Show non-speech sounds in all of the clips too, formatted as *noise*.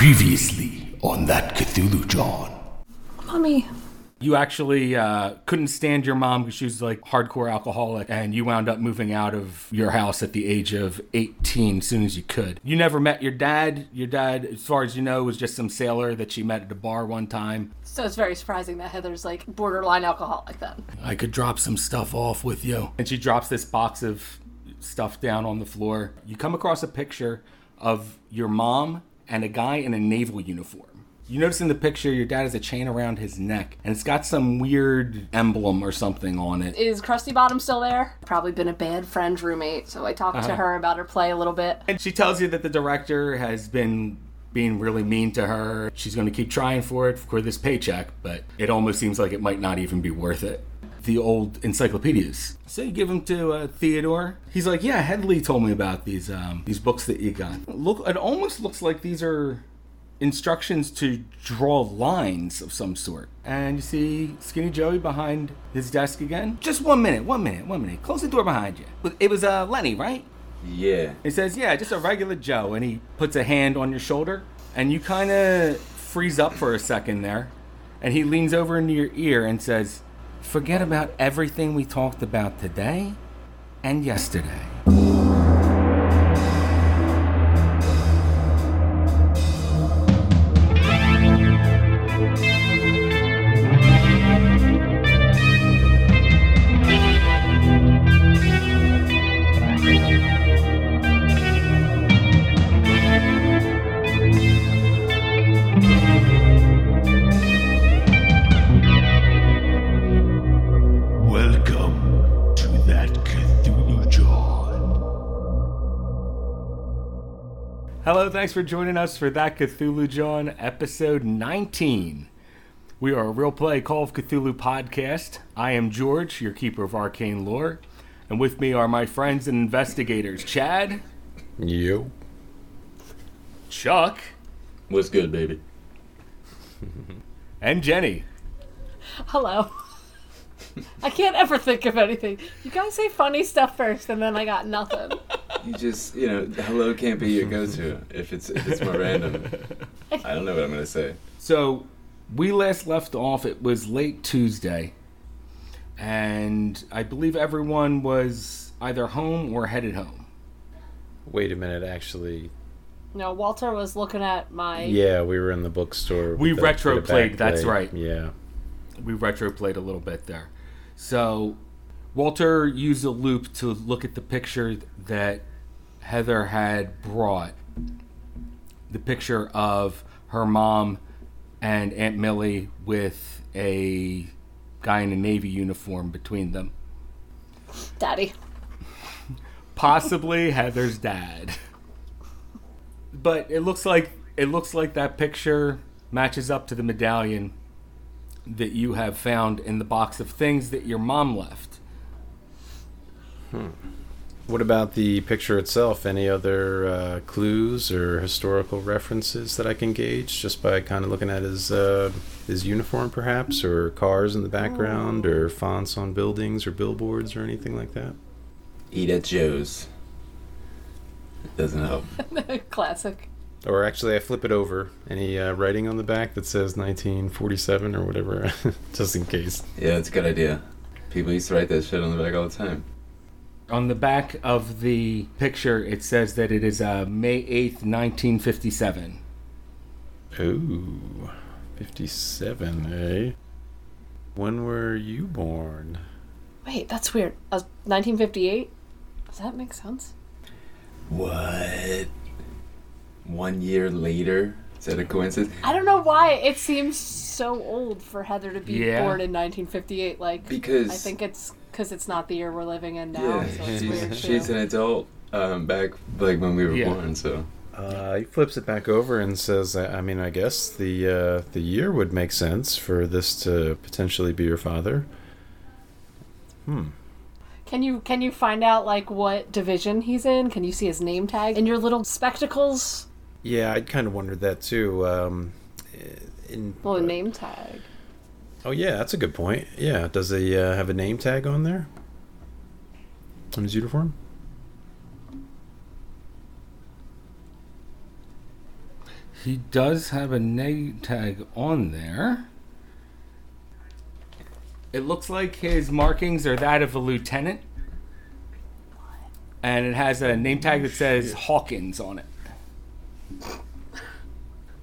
Previously on that Cthulhu John. Mommy. You actually uh, couldn't stand your mom because she was like hardcore alcoholic, and you wound up moving out of your house at the age of 18 as soon as you could. You never met your dad. Your dad, as far as you know, was just some sailor that she met at a bar one time. So it's very surprising that Heather's like borderline alcoholic then. I could drop some stuff off with you. And she drops this box of stuff down on the floor. You come across a picture of your mom and a guy in a naval uniform. You notice in the picture your dad has a chain around his neck and it's got some weird emblem or something on it. Is Krusty Bottom still there? Probably been a bad friend roommate, so I talked to uh-huh. her about her play a little bit. And she tells you that the director has been being really mean to her. She's going to keep trying for it for this paycheck, but it almost seems like it might not even be worth it. The old encyclopedias. So you give them to uh, Theodore. He's like, "Yeah, Headley told me about these um, these books that you got. Look, it almost looks like these are instructions to draw lines of some sort. And you see Skinny Joey behind his desk again. Just one minute, one minute, one minute. Close the door behind you. It was uh, Lenny, right? Yeah. He says, "Yeah, just a regular Joe," and he puts a hand on your shoulder, and you kind of freeze up for a second there, and he leans over into your ear and says, "Forget about everything we talked about today and yesterday." Thanks for joining us for that Cthulhu John episode 19. We are a real play Call of Cthulhu podcast. I am George, your keeper of arcane lore, and with me are my friends and investigators Chad, You. Chuck, What's good, baby? and Jenny. Hello. *laughs* I can't ever think of anything. You guys say funny stuff first, and then I got nothing. You just, you know, hello can't be your go-to if it's if it's more random. *laughs* I don't know what I'm gonna say. So, we last left off, it was late Tuesday, and I believe everyone was either home or headed home. Wait a minute, actually. No, Walter was looking at my. Yeah, we were in the bookstore. We with the- retro played, that's right. Yeah. we retroplayed a little bit there. So Walter used a loop to look at the picture that Heather had brought. The picture of her mom and Aunt Millie with a guy in a Navy uniform between them. Daddy. Possibly Heather's dad. But it looks like it looks like that picture matches up to the medallion that you have found in the box of things that your mom left. Hmm. What about the picture itself? Any other uh, clues or historical references that I can gauge just by kind of looking at his uh, his uniform, perhaps, or cars in the background, or fonts on buildings or billboards or anything like that? Eat at Joe's. It doesn't help. *laughs* Classic. Or actually, I flip it over. Any uh, writing on the back that says 1947 or whatever, *laughs* just in case. Yeah, it's a good idea. People used to write that shit on the back all the time. On the back of the picture, it says that it is uh, May 8th, 1957. Ooh, 57, eh? When were you born? Wait, that's weird. I was 1958? Does that make sense? What? One year later? Is that a coincidence? I don't know why it seems so old for Heather to be Yeah. born in 1958. Like, Because I think it's because it's not the year we're living in now. yeah, so it's weird she's, she's an adult um, back like when we were Yeah. born. So Uh, he flips it back over and says, I I mean, I guess the uh, the year would make sense for this to potentially be your father. Hmm. Can you can you find out like what division he's in? Can you see his name tag in your little spectacles? Yeah, I'd kind of wondered that too. Um, in, Well, a name tag. Oh yeah, that's a good point. Yeah, does he uh, have a name tag on there on his uniform? He does have a name tag on there. It looks like his markings are that of a lieutenant. And it has a name tag that says Hawkins on it.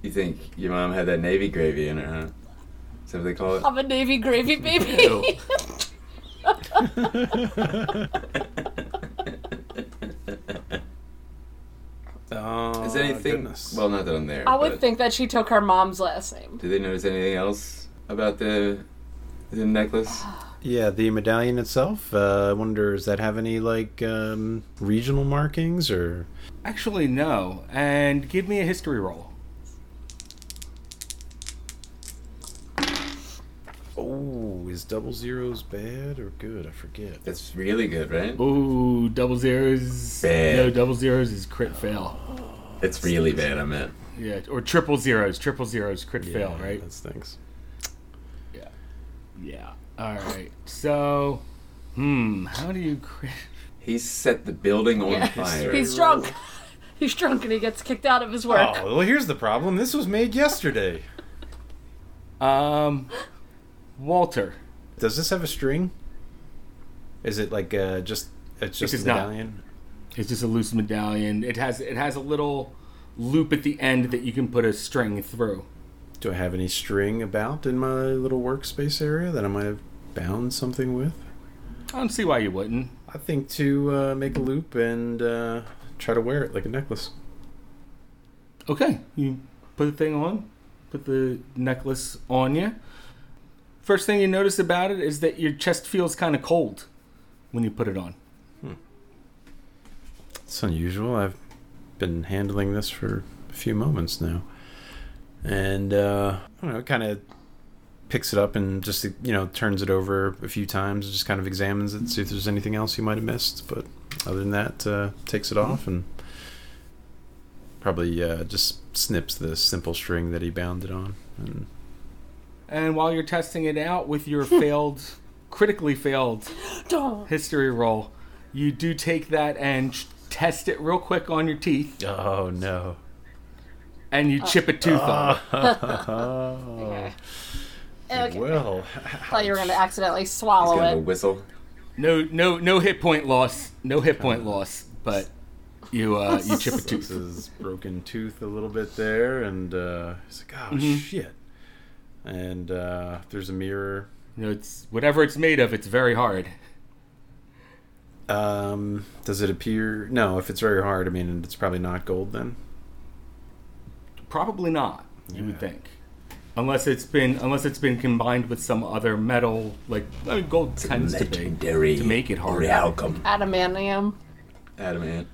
You think your mom had that Navy gravy in her, huh? Is that what they call it? I'm a Navy gravy *laughs* baby. Oh, Is there anything? goodness. Well, not that I'm there. I would but think that she took her mom's last name. Did they notice anything else about the the necklace? *sighs* yeah, the medallion itself. Uh, I wonder, does that have any like um, regional markings or? Actually, no. And give me a history roll. Oh, is double zeros bad or good? I forget. It's really good, right? Ooh, double zeros. Bad. No, double zeros is crit fail. It's really bad. I meant. Yeah, or triple zeros. Triple zeros, crit fail, right? That stinks. Yeah. Yeah. All right. So, hmm, how do you crit? He set the building on fire. He's drunk. *laughs* He's drunk and he gets kicked out of his work. Oh, well, here's the problem. This was made yesterday. Um, Walter. Does this have a string? Is it like uh, just it's just does a not. medallion? It's just a loose medallion. It has it has a little loop at the end that you can put a string through. Do I have any string about in my little workspace area that I might have bound something with? I don't see why you wouldn't. I think to uh, make a loop and uh, try to wear it like a necklace. Okay, you put the thing on, put the necklace on you. First thing you notice about it is that your chest feels kind of cold when you put it on. It's unusual. I've been handling this for a few moments now, and uh, I don't know. Kind of picks it up and just you know turns it over a few times, and just kind of examines it, see if there's anything else you might have missed. But other than that, uh, takes it off and probably uh, just snips the simple string that he bound it on. And And while you're testing it out with your *laughs* failed, critically failed history roll, you do take that and ch- test it real quick on your teeth, oh no! and you chip a tooth off. *laughs* *laughs* Okay. Okay. Well, thought you were going to accidentally He's swallow got a it. whistle. No, no, no hit point loss. No hit point loss, but you uh, you chip a this tooth. is broken tooth a little bit there, and uh, he's like, "Oh Mhm. shit!" And uh, there's a mirror. You know, it's whatever it's made of. It's very hard. Um, does it appear? No, if it's very hard, I mean, it's probably not gold then. Probably not. You would think, unless it's been unless it's been combined with some other metal, like I mean, gold tends to be to make it harder. Realcom. Adamantium. Adamant.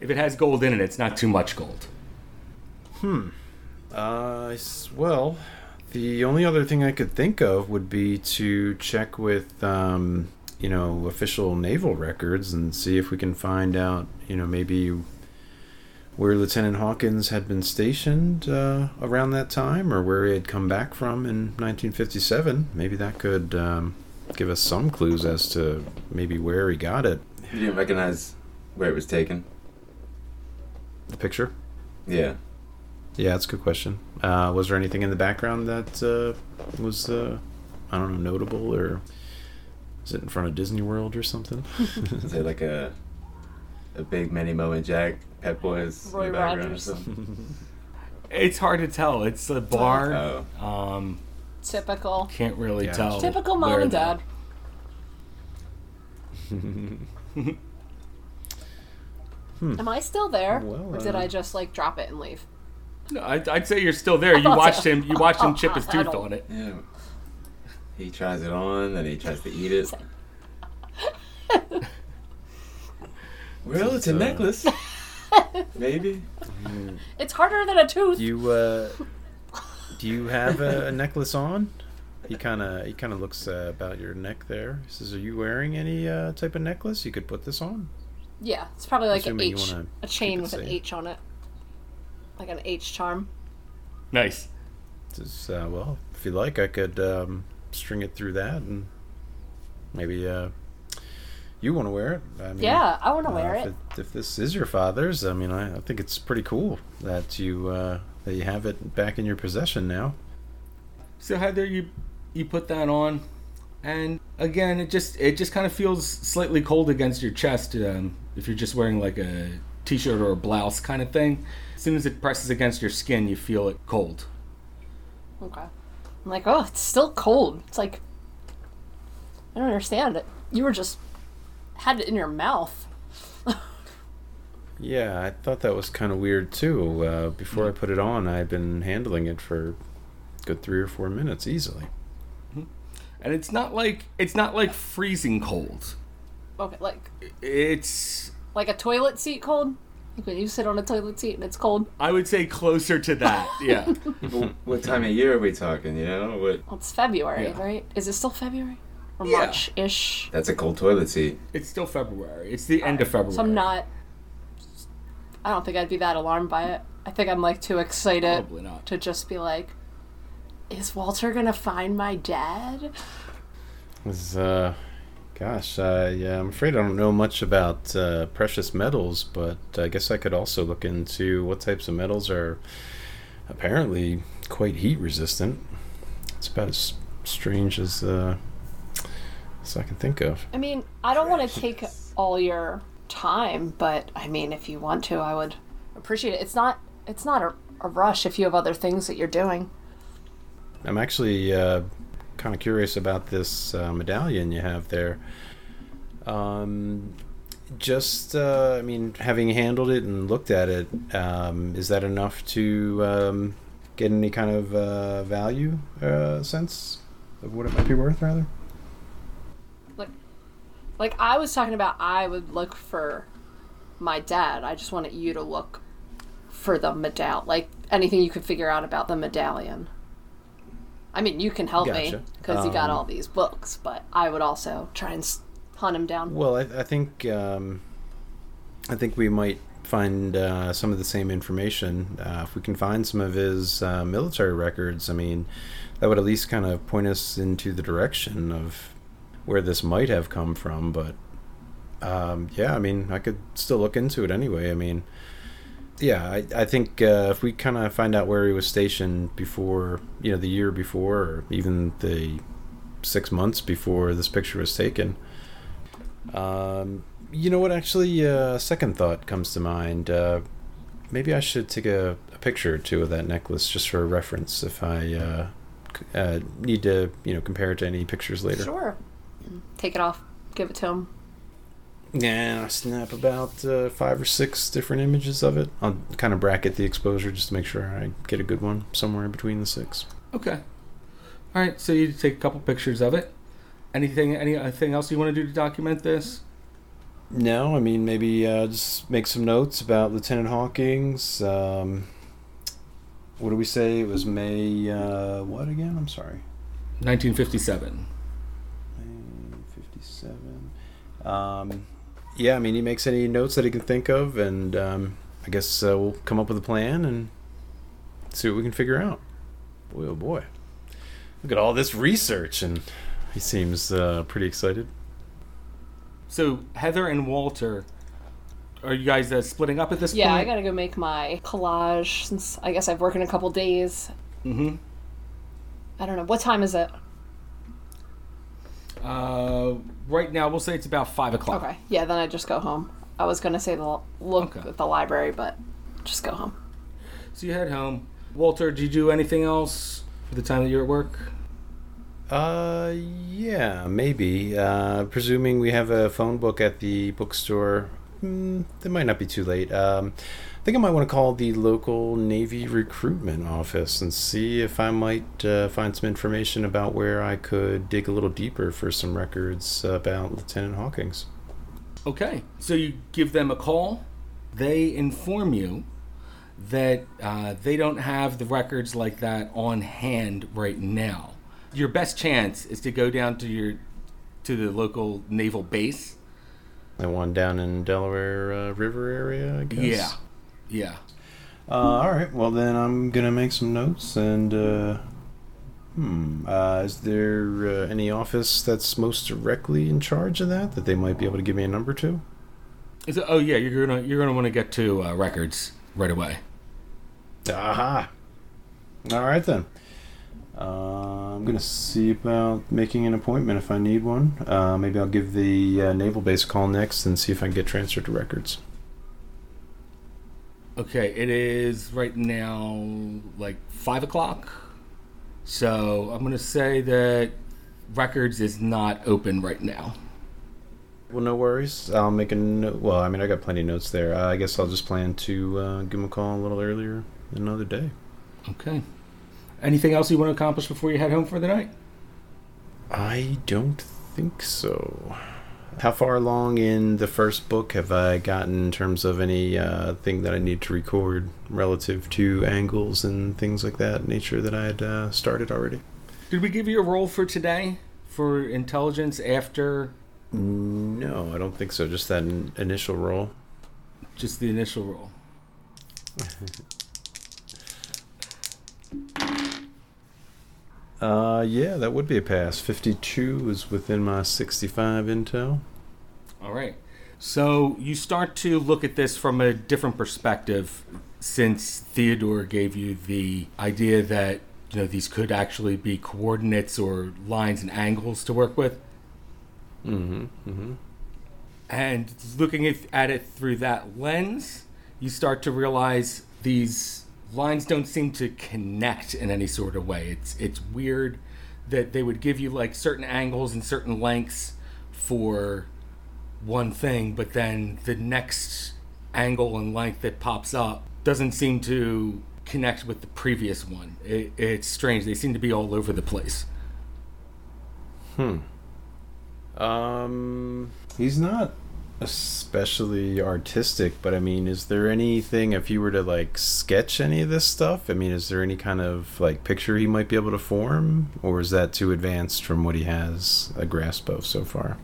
If it has gold in it, it's not too much gold. Hmm. Uh, well, the only other thing I could think of would be to check with, um, you know, official naval records and see if we can find out, you know, maybe where Lieutenant Hawkins had been stationed uh, around that time or where he had come back from in 1957. Maybe that could um, give us some clues as to maybe where he got it. You didn't recognize where it was taken? The picture? Yeah. Yeah, that's a good question. Uh, was there anything in the background that uh, was, uh, I don't know, notable, or is it in front of Disney World or something? *laughs* Is it like a a big Manny Moe and Jack Pep Boys in the background or Rogers. something? It's hard to tell. It's a bar. Oh. Um, Typical. can't really Yeah. tell. Typical mom and the- dad. *laughs* Am I still there? Well, or did uh, I just like drop it and leave? No, I'd, I'd say you're still there. *laughs* You watched so. him. You watched him chip his *laughs* tooth on it. Yeah. He tries it on, then he tries to eat it. *laughs* well, it's a uh, necklace. Maybe. It's harder than a tooth. do you uh, do you have a, a necklace on? He kind of he kind of looks uh, about your neck there. He says, "Are you wearing any uh, type of necklace? You could put this on." yeah, it's probably like an Assuming you H, wanna a chain keep it with an safe. H on it, like an H charm. Nice. Says, uh, "Well, if you like, I could um, string it through that, and maybe uh, you want to wear it." I mean, Yeah, I want to Uh, wear if, it. if this is your father's, I mean, I, I think it's pretty cool that you uh, that you have it back in your possession now. So Heather, you you put that on, and again, it just it just kind of feels slightly cold against your chest. Um, if you're just wearing like a t-shirt or a blouse kind of thing, as soon as it presses against your skin, you feel it cold. Okay. I'm like, oh, it's still cold. It's like, I don't understand it. You were just had it in your mouth. *laughs* Yeah, I thought that was kind of weird too. Uh, before I put it on, I'd been handling it for a good three or four minutes easily. And it's not like it's not like freezing cold. Okay, like It's like a toilet seat cold. Like when you sit on a toilet seat and it's cold. I would say closer to that. *laughs* Yeah. Well, what time of year are we talking? You know, what? Well, it's February, Yeah. right? Is it still February or Yeah. March ish? That's a cold toilet seat. it's still February. It's the end of February. So I'm not. I don't think I'd be that alarmed by it. I think I'm like too excited Probably not. to just be like, "Is Walter gonna find my dad?" Was uh, gosh, uh, yeah, I'm afraid I don't know much about uh, precious metals, but I guess I could also look into what types of metals are apparently quite heat resistant. It's about as strange as uh, as I can think of. I mean, I don't want to take all your time, but I mean, if you want to, I would appreciate it. It's not. It's not a, a rush if you have other things that you're doing. I'm actually uh, kind of curious about this uh, medallion you have there. Um, just, uh, I mean, having handled it and looked at it, um, is that enough to um, get any kind of uh, value uh, sense of what it might be worth, rather? Like, like I was talking about, I would look for my dad. I just wanted you to look for the medallion, like anything you could figure out about the medallion. I mean, you can help me Gotcha. because you got Um, all these books, but I would also try and hunt him down. Well, I, I think um, I think we might find uh, some of the same information uh, if we can find some of his uh, military records. I mean, that would at least kind of point us into the direction of where this might have come from. But um, yeah, I mean, I could still look into it anyway. I mean, yeah, I, I think uh, if we kind of find out where he was stationed before, you know, the year before, or even the six months before this picture was taken. Um, you know what? Actually, uh, second thought comes to mind. Uh, maybe I should take a, a picture or two of that necklace just for reference if I uh, uh, need to, you know, compare it to any pictures later. Sure. Take it off. Give it to him. Yeah, I'll snap about uh, five or six different images of it. I'll kind of bracket the exposure just to make sure I get a good one somewhere in between the six. Okay. All right. So you take a couple pictures of it. Anything? Anything else you want to do to document this? No, I mean maybe uh, just make some notes about Lieutenant Hawkins. Um, what do we say? It was May uh, what again? I'm sorry. 1957. May 57. Um, yeah, I mean, he makes any notes that he can think of, and um, I guess uh, we'll come up with a plan and see what we can figure out. Boy, oh boy. Look at all this research, and he seems uh, pretty excited. So Heather and Walter, are you guys uh, splitting up at this point? Yeah, I gotta go make my collage since I guess I've worked in a couple days. Mm-hmm. I don't know. What time is it? Uh, right now, we'll say it's about five o'clock. Okay. Yeah, then I just go home. I was gonna say the look Okay. at the library, but just go home. So you head home. Walter, did you do anything else for the time that you're at work? Uh, yeah, maybe. Uh, presuming we have a phone book at the bookstore, mm, that might not be too late. Um, I think I might want to call the local Navy recruitment office and see if I might uh, find some information about where I could dig a little deeper for some records about Lieutenant Hawkins. Okay. So you give them a call. They inform you that uh, they don't have the records like that on hand right now. Your best chance is to go down to your to the local naval base. The one down in Delaware uh, River area, I guess. Yeah. Yeah. Uh, all right. Well, then I'm gonna make some notes and. Uh, hmm. Uh, is there uh, any office that's most directly in charge of that that they might be able to give me a number to? Is it, oh yeah, you're gonna you're gonna want to get to uh, records right away. Aha. All right then. Uh, I'm gonna see about making an appointment if I need one. Uh, maybe I'll give the uh, naval base a call next and see if I can get transferred to records. Okay, it is right now like five o'clock. So I'm gonna say that records is not open right now. Well, no worries. I'll make a note. Well, I mean, I got plenty of notes there. Uh, I guess I'll just plan to uh, give him a call a little earlier another day. Okay. Anything else you want to accomplish before you head home for the night? I don't think so. How far along in the first book have I gotten in terms of any uh, thing that I need to record relative to angles and things like that nature that I had uh, started already? Did we give you a roll for today for intelligence after No, I don't think so. Just that in- initial roll. just the initial roll? *laughs* Uh, yeah, that would be a pass. 52 is within my 65 intel. All right. So you start to look at this from a different perspective since Theodore gave you the idea that you know these could actually be coordinates or lines and angles to work with. Mm-hmm. Mm-hmm. And looking at at it through that lens, you start to realize these lines don't seem to connect in any sort of way. It's it's weird that they would give you like certain angles and certain lengths for one thing, but then the next angle and length that pops up doesn't seem to connect with the previous one. It, it's strange. They seem to be all over the place. Hmm. Um, he's not especially artistic, but I mean, is there anything if you were to like sketch any of this stuff? I mean, is there any kind of like picture he might be able to form, or is that too advanced from what he has a grasp of so far?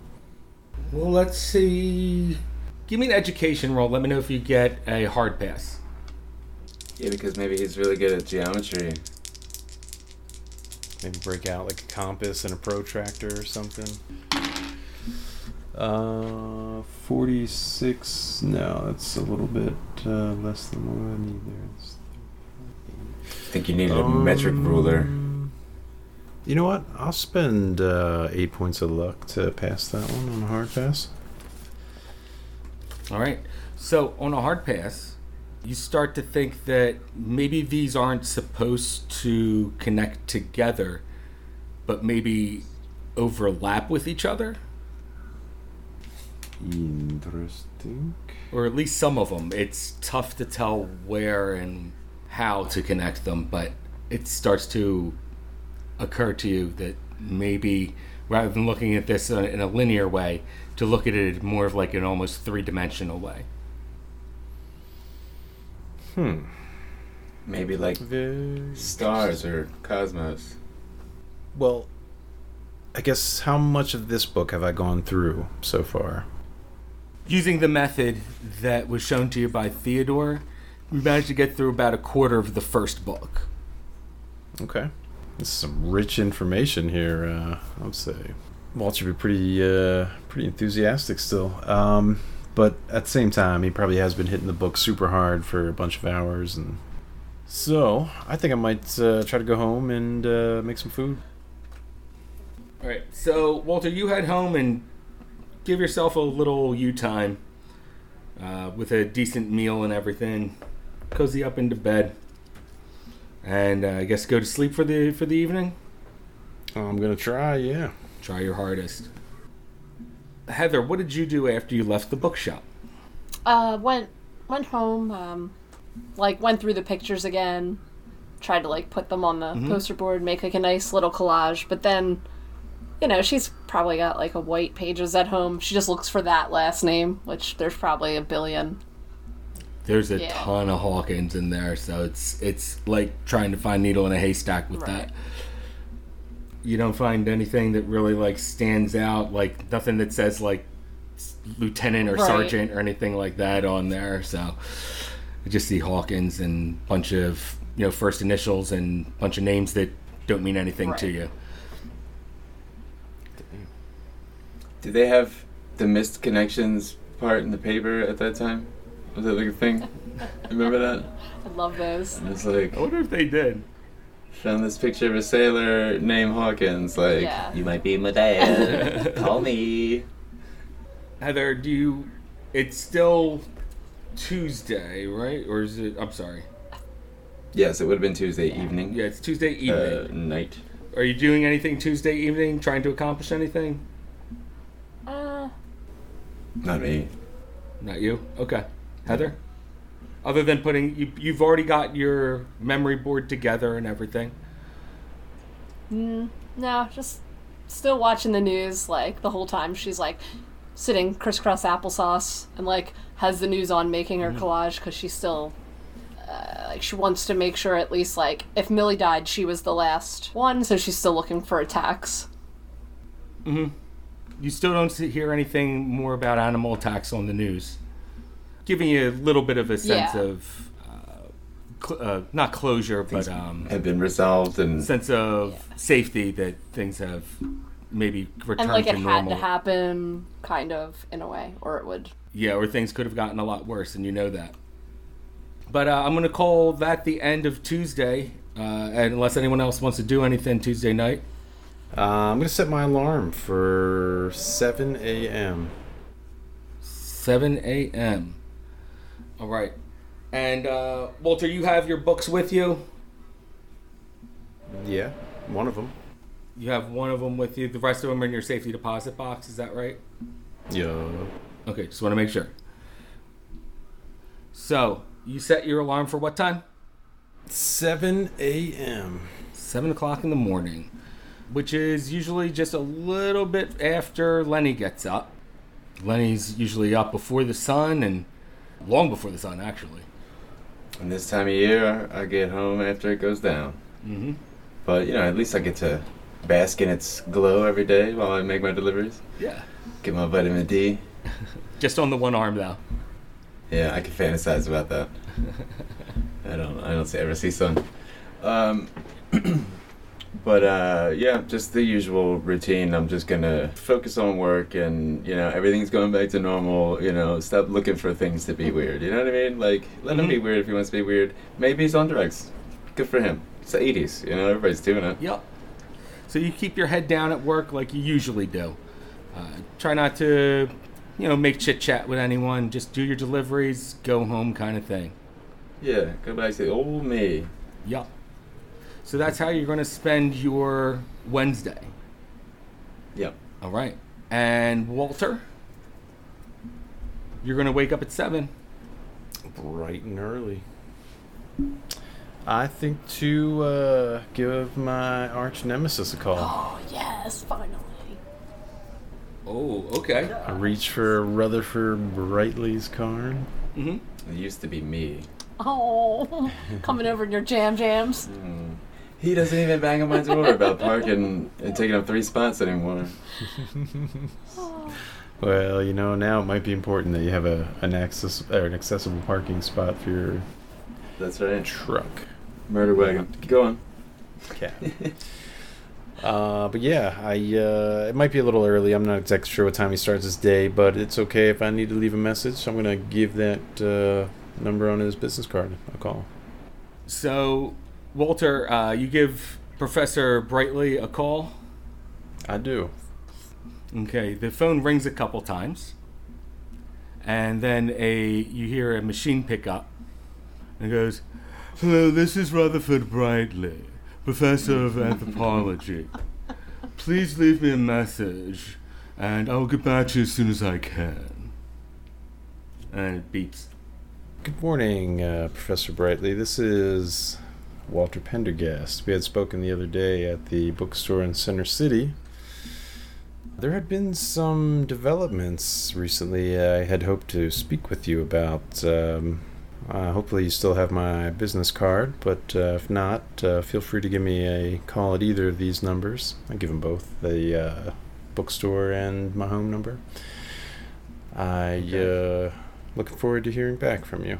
Well, let's see. Give me an education roll. Let me know if you get a hard pass. Yeah, because maybe he's really good at geometry. Maybe break out like a compass and a protractor or something. Uh, 46. No, that's a little bit uh, less than what I need there. I think you needed a metric ruler. Um, You know what? I'll spend uh, eight points of luck to pass that one on a hard pass. All right. So on a hard pass, you start to think that maybe these aren't supposed to connect together, but maybe overlap with each other, Interesting. or at least some of them. It's tough to tell where and how to connect them, but it starts to occur to you that maybe rather than looking at this in a- linear way, to look at it more of like an almost three-dimensional way. Hmm. Maybe like Very. stars or cosmos. Well, I guess how much of this book have I gone through so far? Using the method that was shown to you by Theodore, we managed to get through about a quarter of the first book. Okay. This is some rich information here, uh, I would say. Walt should be pretty, uh, pretty enthusiastic still. Um, but at the same time, he probably has been hitting the book super hard for a bunch of hours, and so I think I might uh, try to go home and uh, make some food. All right, so Walter, you head home and give yourself a little you time uh, with a decent meal and everything. Cozy up into bed, and uh, I guess go to sleep for the for the evening. I'm gonna try, yeah. Try your hardest. Heather, what did you do after you left the bookshop? Uh, went went home. Um, like went through the pictures again. Tried to like put them on the poster board, make like a nice little collage. But then, you know, she's probably got like a white pages at home. She just looks for that last name, which there's probably a billion. There's a Yeah. ton of Hawkins in there, so it's it's like trying to find needle in a haystack with Right. that. You don't find anything that really like stands out, like nothing that says like lieutenant or Right. sergeant or anything like that on there. So I just see Hawkins and a bunch of you know first initials and a bunch of names that don't mean anything to you. Did they have the missed connections part in the paper at that time? Was that like a thing? *laughs* Remember that? I love those. And it's like I wonder if they did. found this picture of a sailor named Hawkins. Like Yeah. you might be my dad. *laughs* Call me. Heather, do you? It's still Tuesday, right? Or is it? I'm sorry. Yes, it would have been Tuesday evening. Yeah, it's Tuesday Uh, evening. night. Are you doing anything Tuesday evening? Trying to accomplish anything? Not me. Not you. Okay, Heather. Other than putting you, you've already got your memory board together and everything. Mm, no, just still watching the news like the whole time. She's like sitting crisscross applesauce and like has the news on making her collage because she's still uh, like she wants to make sure at least like if Millie died, she was the last one, so she's still looking for attacks. You still don't see, hear anything more about animal attacks on the news, giving you a little bit of a sense Yeah. of uh, cl- uh, not closure, but um, Have been resolved and sense of safety that things have maybe returned to normal. And like to it had to happen, kind of in a way, or it would. Yeah, or things could have gotten a lot worse, and you know that. But uh, I'm going to call that the end of Tuesday, uh, and unless anyone else wants to do anything Tuesday night. Uh, I'm gonna set my alarm for 7 a.m. 7 a.m. All right. And uh, Walter, you have your books with you. Yeah, one of them. You have one of them with you. The rest of them are in your safety deposit box. Is that right? Yeah. Okay, just want to make sure. So, you set your alarm for what time? 7 a.m. 7 o'clock in the morning, which is usually just a little bit after Lenny gets up. Lenny's usually up before the sun and long before the sun, actually. And this time of year, I get home after it goes down. Mm-hmm. But you know, at least I get to bask in its glow every day while I make my deliveries. Yeah. Get my vitamin D. *laughs* Just on the one arm, though. Yeah, I can fantasize about that. *laughs* I don't. I don't see, ever see sun. Um, *clears throat* but uh, yeah, just the usual routine. I'm just gonna focus on work, and you know, everything's going back to normal. You know, stop looking for things to be weird. You know what I mean? Like, let him be Mhm. weird if he wants to be weird. Maybe he's on drugs. Good for him. It's the '80s. You know, everybody's doing it. Yep. So you keep your head down at work like you usually do. Uh, try not to, you know, make chit chat with anyone. Just do your deliveries, go home, kind of thing. Yeah, go back to the old me. Yep. So that's how you're going to spend your Wednesday. Yep. All right. And Walter, you're going to wake up at seven. Bright and early. I think to uh, give my arch nemesis a call. Oh yes, finally. Oh, okay. I reach for Rutherford Brightly's card. Mm-hmm. It used to be me. Oh, *laughs* coming over in your jam jams. He doesn't even bang on my door about parking and taking up three spots anymore. *laughs* Well, you know, now it might be important that you have a an access or an accessible parking spot for your That's right. truck. Murder wagon. Go on. Okay. uh, but yeah, I uh, it might be a little early. I'm not exactly sure what time he starts his day, but it's okay if I need to leave a message. I'm gonna give that uh, number on his business card a call. So, Walter, uh, you give Professor Brightly a call. I do. Okay, the phone rings a couple times, and then a you hear a machine pick up, and it goes, "Hello, this is Rutherford Brightly, professor of anthropology. Please leave me a message, and I'll get back to you as soon as I can." And it beeps. Good morning, uh, Professor Brightly. This is Walter Pendergast. We had spoken the other day at the bookstore in Center City. There had been some developments recently I had hoped to speak with you about. Um, uh, hopefully, you still have my business card, but uh, if not, uh, feel free to give me a call at either of these numbers. I give them both the uh, bookstore and my home number. I uh, looking forward to hearing back from you.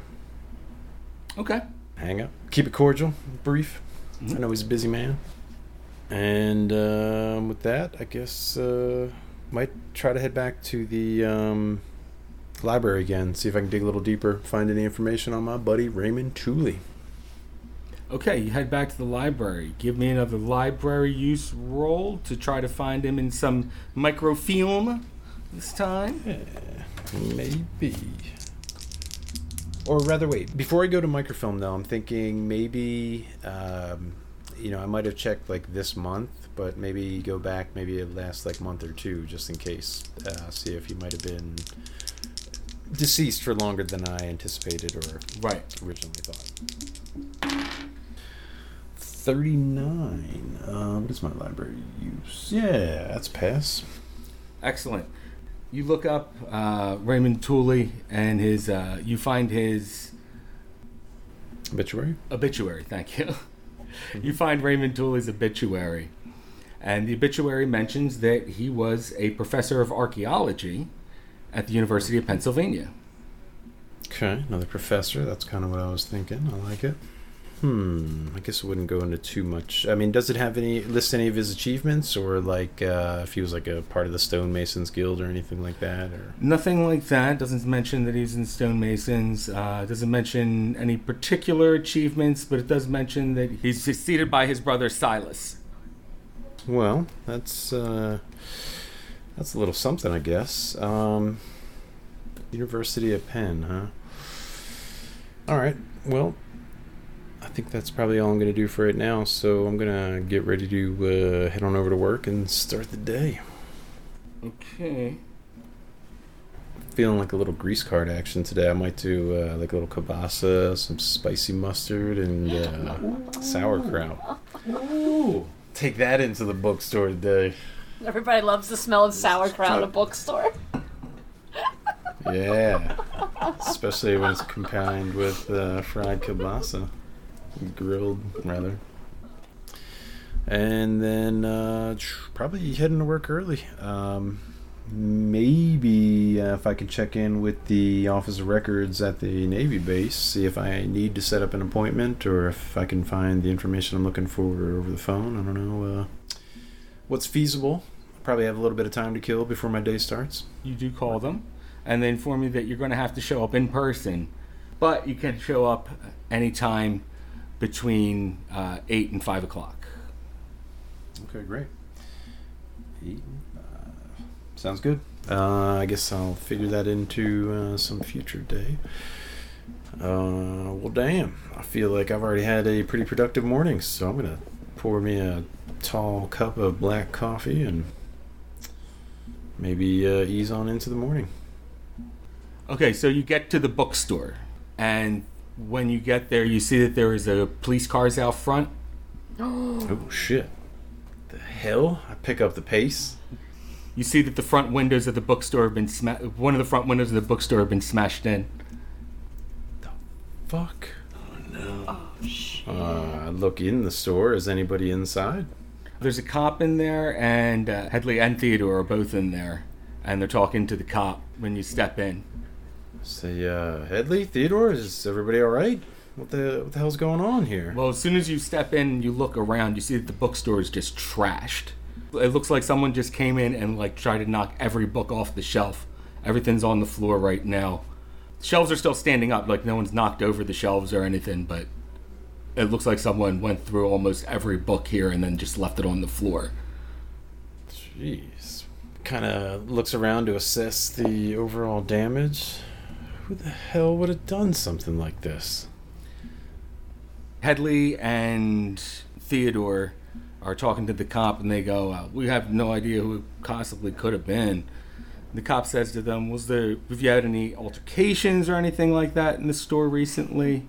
Okay. Hang up. Keep it cordial, brief. Mhm. I know he's a busy man. And um, with that, I guess uh, might try to head back to the um, library again, see if I can dig a little deeper, find any information on my buddy Raymond Tooley. Okay, you head back to the library. Give me another library use roll to try to find him in some microfilm this time. Maybe. Or rather, wait. Before I go to microfilm, though, I'm thinking maybe, um, you know, I might have checked like this month, but maybe go back maybe it last like month or two just in case. Uh, see if he might have been deceased for longer than I anticipated or Right. originally thought. 39. Uh, what is my library use? Yeah, that's pass. Excellent. You look up uh, Raymond Tooley and his. Uh, you find his Obituary? obituary. Thank you. *laughs* you find Raymond Tooley's obituary, and the obituary mentions that he was a professor of archaeology at the University of Pennsylvania. Okay, another professor. That's kind of what I was thinking. I like it. Hmm. I guess it wouldn't go into too much. I mean, does it have any list any of his achievements, or like uh, if he was like a part of the Stonemasons Guild or anything like that? Or Nothing like that. Doesn't mention that he's in stonemasons. Uh, doesn't mention any particular achievements, but it does mention that he's succeeded by his brother Silas. well, that's uh, that's a little something, I guess. Um, University of Penn, huh? All right. Well, I think that's probably all I'm going to do for it now. So I'm going to get ready to uh, head on over to work and start the day. Okay. Feeling like a little grease card action today. I might do uh, like a little kielbasa, some spicy mustard, and uh, sauerkraut. Ooh. Take that into the bookstore today. Everybody loves the smell of sauerkraut in a bookstore. Yeah, *laughs* especially when it's combined with uh, fried kielbasa, grilled rather. And then uh, tr- probably heading to work early. Um, maybe uh, if I can check in with the Office of Records at the Navy base, see if I need to set up an appointment or if I can find the information I'm looking for over the phone. I don't know uh, what's feasible. Probably have a little bit of time to kill before my day starts. You do call them, and they inform you that you're going to have to show up in person, but you can show up anytime between uh, eight and five o'clock. Okay, great. Eight, uh, sounds good. Uh, I guess I'll figure that into uh, some future day. Uh, well, damn. I feel like I've already had a pretty productive morning, so I'm gonna pour me a tall cup of black coffee and maybe uh, ease on into the morning. Okay, so you get to the bookstore, and when you get there, you see that there is a police cars out front. *gasps* Oh shit! The hell! I pick up the pace. You see that the front windows of the bookstore have been sma- one of the front windows of the bookstore have been smashed in. The Fuck. Oh shit. Uh, I look in the store. Is anybody inside? There's a cop in there, and uh, Headley and Theodore are both in there, and they're talking to the cop when you step in. Say, uh, Headley, Theodore, is everybody all right? What the what the hell's going on here? Well, as soon as you step in you look around, you see that the bookstore is just trashed. It looks like someone just came in and like tried to knock every book off the shelf. Everything's on the floor right now. Shelves are still standing up, like no one's knocked over the shelves or anything, but it looks like someone went through almost every book here and then just left it on the floor. Jeez. Kind of looks around to assess the overall damage. Who the hell would have done something like this? Headley and Theodore are talking to the cop, and they go, uh, "We have no idea who it possibly could have been." The cop says to them, "Was there? Have you had any altercations or anything like that in the store recently?"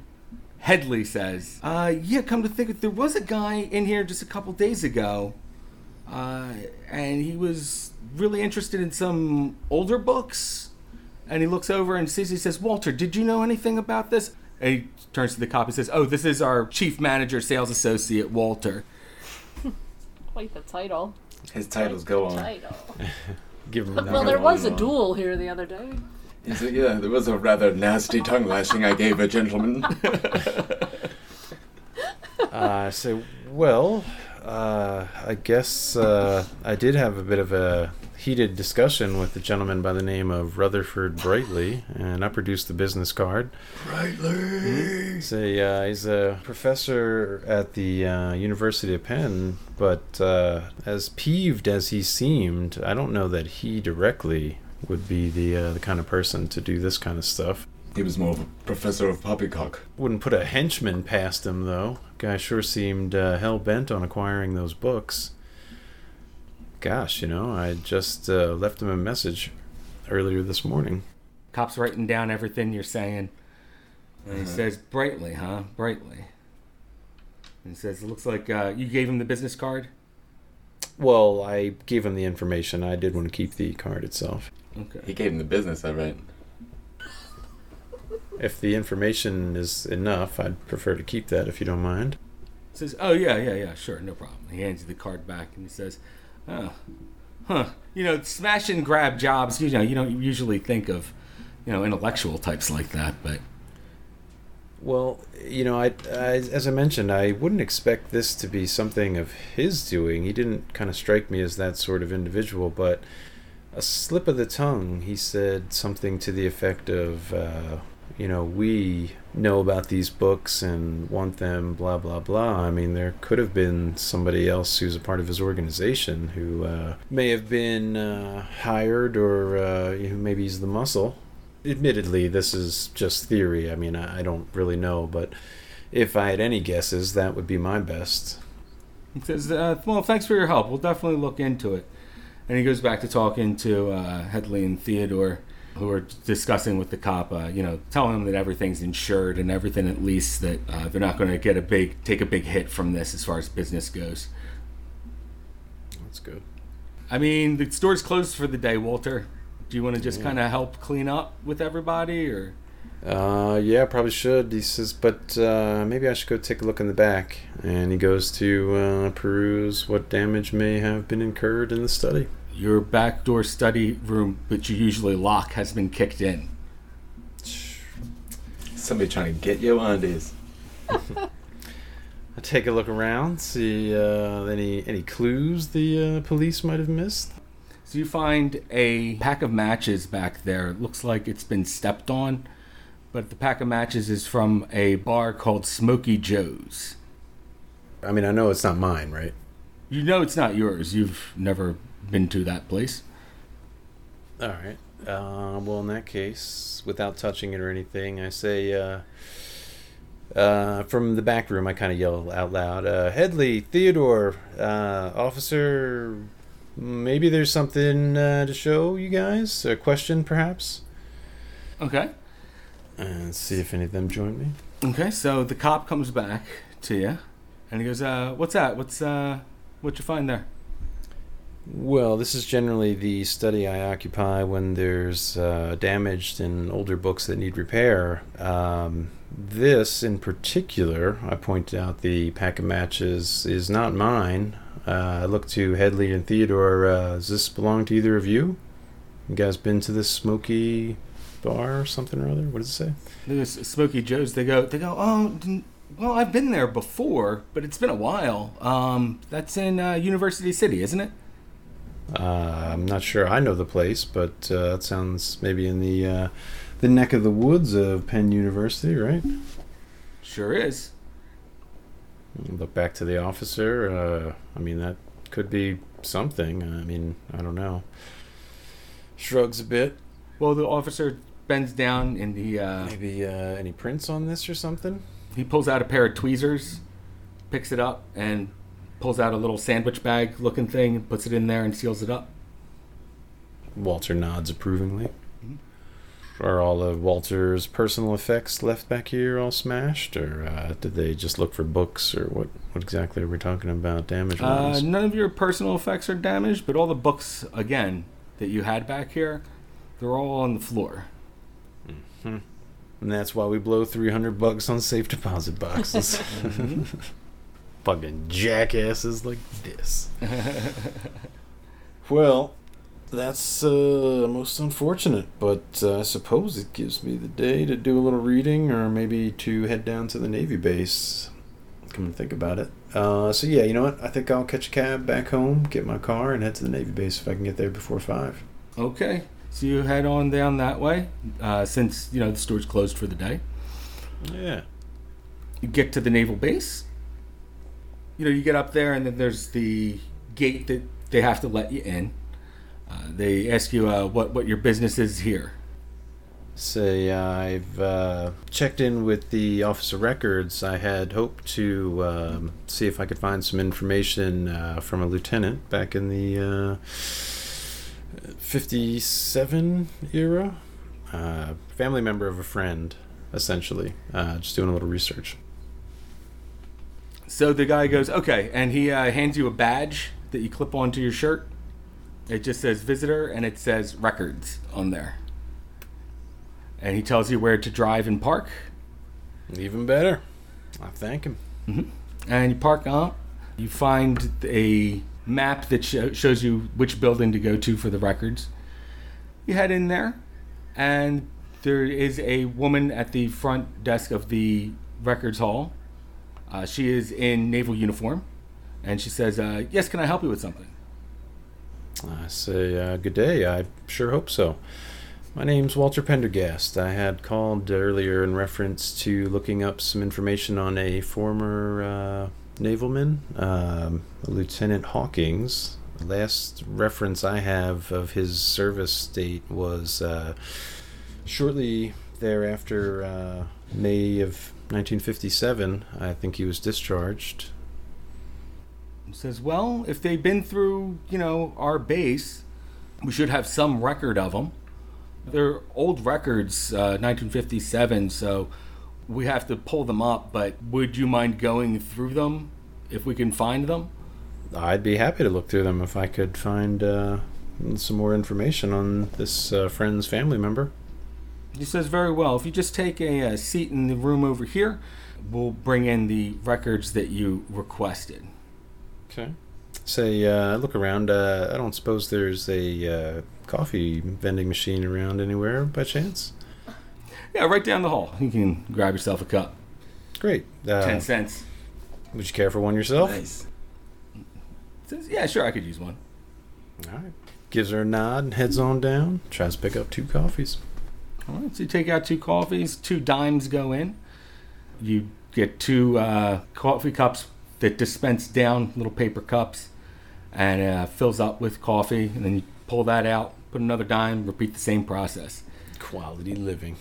Headley says, "Uh, yeah. Come to think of it, there was a guy in here just a couple days ago, uh, and he was really interested in some older books." And he looks over and sees. He says, "Walter, did you know anything about this?" And he turns to the cop. and says, "Oh, this is our chief manager, sales associate, Walter." *laughs* Quite the title. His titles go on. Title. *laughs* Give him Well, there was a duel here the other day. Is it- yeah, there was a rather nasty tongue lashing I gave a gentleman. *laughs* Uh, I say, well, uh, I guess uh, I did have a bit of a heated discussion with a gentleman by the name of Rutherford Brightly, and I produced the business card. Brightly. He's a, uh, he's a professor at the uh, University of Penn, but uh, as peeved as he seemed, I don't know that he directly would be the uh, the kind of person to do this kind of stuff. He was more of a professor of poppycock. Wouldn't put a henchman past him, though. Guy sure seemed uh, hell bent on acquiring those books. Gosh, you know, I just uh, left him a message earlier this morning. Cop's writing down everything you're saying. And he says, Brightly, huh? Brightly. And he says, It looks like uh, you gave him the business card? Well, I gave him the information. I did want to keep the card itself. Okay. He gave him the business, all right. If the information is enough, I'd prefer to keep that if you don't mind. He says, "Oh yeah, yeah, yeah, sure, no problem." He hands you the card back and he says, "Oh, huh. You know, smash and grab jobs. You know, you don't usually think of, you know, intellectual types like that, but Well, you know, I, I as I mentioned, I wouldn't expect this to be something of his doing. He didn't kind of strike me as that sort of individual, but a slip of the tongue, he said something to the effect of, uh, you know, we know about these books and want them, blah blah blah. I mean, there could have been somebody else who's a part of his organization who uh, may have been uh, hired, or uh, maybe he's the muscle admittedly, this is just theory. I mean, I, I don't really know, but if I had any guesses, that would be my best. he says, uh, "Well, thanks for your help. We'll definitely look into it." And he goes back to talking to uh, Headley and Theodore, who are discussing with the cop. Uh, you know, telling them that everything's insured and everything, at least that uh, they're not going to get a big, take a big hit from this as far as business goes. That's good. I mean, the store's closed for the day, Walter. Do you want to just Yeah. kind of help clean up with everybody, or Uh, yeah, probably should. He says, but uh, maybe I should go take a look in the back. And he goes to uh, peruse what damage may have been incurred in the study. Your back door study room, which you usually lock, has been kicked in? Somebody trying to get your undies. *laughs* I take a look around, see uh, any any clues the uh, police might have missed. So you find a pack of matches back there. It looks like it's been stepped on, but the pack of matches is from a bar called Smoky Joe's. I mean, I know it's not mine, right? You know it's not yours. You've never been to that place. All right. Uh, well, in that case, without touching it or anything, I say, uh, uh, from the back room, I kind of yell out loud, uh, Headley, Theodore, uh, officer, maybe there's something uh, to show you guys? A question, perhaps? Okay. And see if any of them join me. Okay. So the cop comes back to you, and he goes, uh, "What's that? What's uh, what you find there?" Well, this is generally the study I occupy when there's uh, damaged and older books that need repair. Um, this, in particular, I point out the pack of matches is not mine. Uh, I look to Headley and Theodore. Uh, does this belong to either of you? You guys been to this smoky bar or something or other? What does it say? There's Smoky Joe's. They go. They go. Oh, well, I've been there before, but it's been a while. Um, that's in uh, University City, isn't it? Uh, I'm not sure I know the place, but uh, it sounds maybe in the uh, the neck of the woods of Penn University, right? Sure is. Look back to the officer. Uh, I mean, that could be something. I mean, I don't know. Shrugs a bit. Well, the officer bends down and he uh, Maybe uh, any prints on this or something? he pulls out a pair of tweezers, picks it up, and pulls out a little sandwich bag looking thing and puts it in there and seals it up. Walter nods approvingly. Mhm. Are all of Walter's personal effects left back here all smashed, or uh, did they just look for books, or what? What exactly are we talking about? Damage Uh, none of your personal effects are damaged, but all the books again that you had back here, they're all on the floor. And that's why we blow 300 bucks on safe deposit boxes. *laughs* Fucking jackasses like this. *laughs* well, that's uh, most unfortunate, but uh, I suppose it gives me the day to do a little reading or maybe to head down to the Navy base. come and think about it. Uh, so yeah, you know what? I think I'll catch a cab back home, get my car, and head to the Navy base if I can get there before five. Okay. So you head on down that way, uh, since you know the store's closed for the day. Yeah. You get to the naval base. You know, you get up there, and then there's the gate that they have to let you in. Uh, they ask you uh, what what your business is here. Say I've uh, checked in with the Office of Records. I had hoped to um, see if I could find some information uh, from a lieutenant back in the uh, 57 era. Uh, family member of a friend, essentially. Just doing a little research. So the guy goes, okay, and he uh, hands you a badge that you clip onto your shirt. It just says visitor and it says records on there. And he tells you where to drive and park. Even better. I thank him. And you park up. You find a map that sho- shows you which building to go to for the records. You head in there, and there is a woman at the front desk of the records hall. Uh, she is in naval uniform, and she says, uh, "Yes, can I help you with something?" I say, uh, good day. I sure hope so. My name's Walter Pendergast. I had called earlier in reference to looking up some information on a former uh, navalman, um, Lieutenant Hawkins. The last reference I have of his service date was uh, shortly thereafter, uh, May of 1957. I think he was discharged. Says, "Well, if they've been through, you know, our base, we should have some record of them. They're old records, uh, 1957, so we have to pull them up. But would you mind going through them if we can find them?" I'd be happy to look through them if I could find uh, some more information on this uh, friend's family member. He says, "Very well. If you just take a, uh seat in the room over here, we'll bring in the records that you requested." Okay. Say, uh, look around. Uh, I don't suppose there's a uh, coffee vending machine around anywhere by chance? Yeah, right down the hall. You can grab yourself a cup. Great. Uh, Ten cents. would you care for one yourself? Nice. Says, "Yeah, sure, I could use one." All right. Gives her a nod and heads on down. Tries to pick up two coffees. Right, so you take out two coffees, two dimes go in. You get two uh, coffee cups that dispense down little paper cups and uh, fills up with coffee. And then you pull that out, put another dime, repeat the same process. Quality living.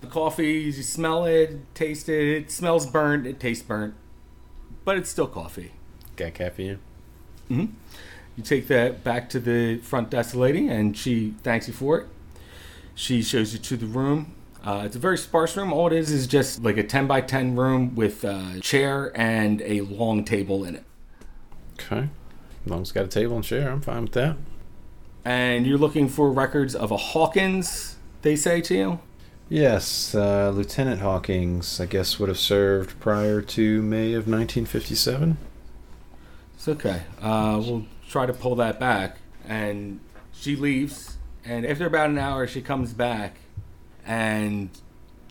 The coffee, you smell it, taste it, it smells burnt, it tastes burnt, but it's still coffee. Got caffeine? Hmm. You take that back to the front desk lady, and she thanks you for it. She shows you to the room. Uh, it's a very sparse room. All it is is just like a 10 by 10 room with a chair and a long table in it. Okay. As long as it's got a table and chair, I'm fine with that. And you're looking for records of a Hawkins, they say to you. Yes, uh, Lieutenant Hawkins, I guess, would have served prior to May of 1957. It's okay. Uh, we'll try to pull that back. And she leaves. And after about an hour, she comes back. And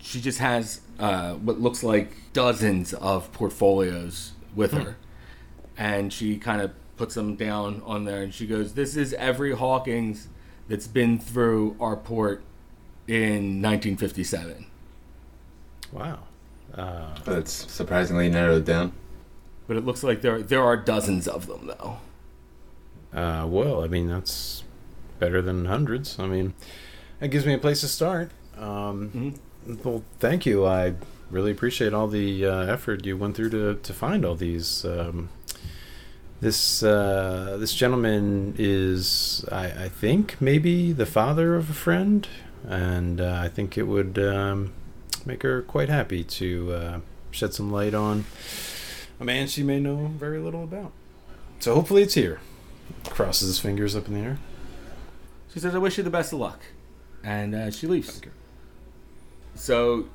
she just has uh, what looks like dozens of portfolios with her. And she kind of puts them down on there. And she goes, This is every Hawkins that's been through our port in 1957. Wow. Uh, That's surprisingly narrowed down. But it looks like there, there are dozens of them, though. uh, well, I mean, that's better than hundreds. I mean, that gives me a place to start. Um, Well, thank you. I really appreciate all the uh, effort you went through to, to find all these. Um, this uh, this gentleman is, I, I think, maybe the father of a friend, and uh, I think it would um, make her quite happy to uh, shed some light on a man she may know very little about. So hopefully it's here. Crosses his fingers up in the air. She says, I wish you the best of luck. And uh, she leaves. So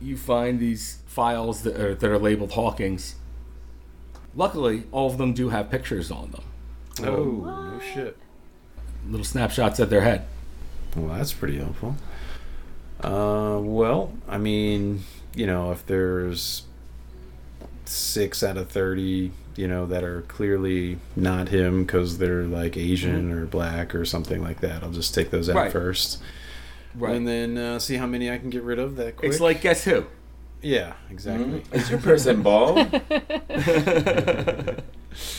you find these files that are, that are labeled Hawkins. Luckily, all of them do have pictures on them. Oh, no shit. Little snapshots of their head. Well, that's pretty helpful. Uh, well, I mean, you know, if there's six out of 30, you know, that are clearly not him because they're like Asian or black or something like that. I'll just take those out Right. first. Right. And then uh, see how many I can get rid of that quick. it's like guess who? yeah, exactly. Is your person bald? *laughs*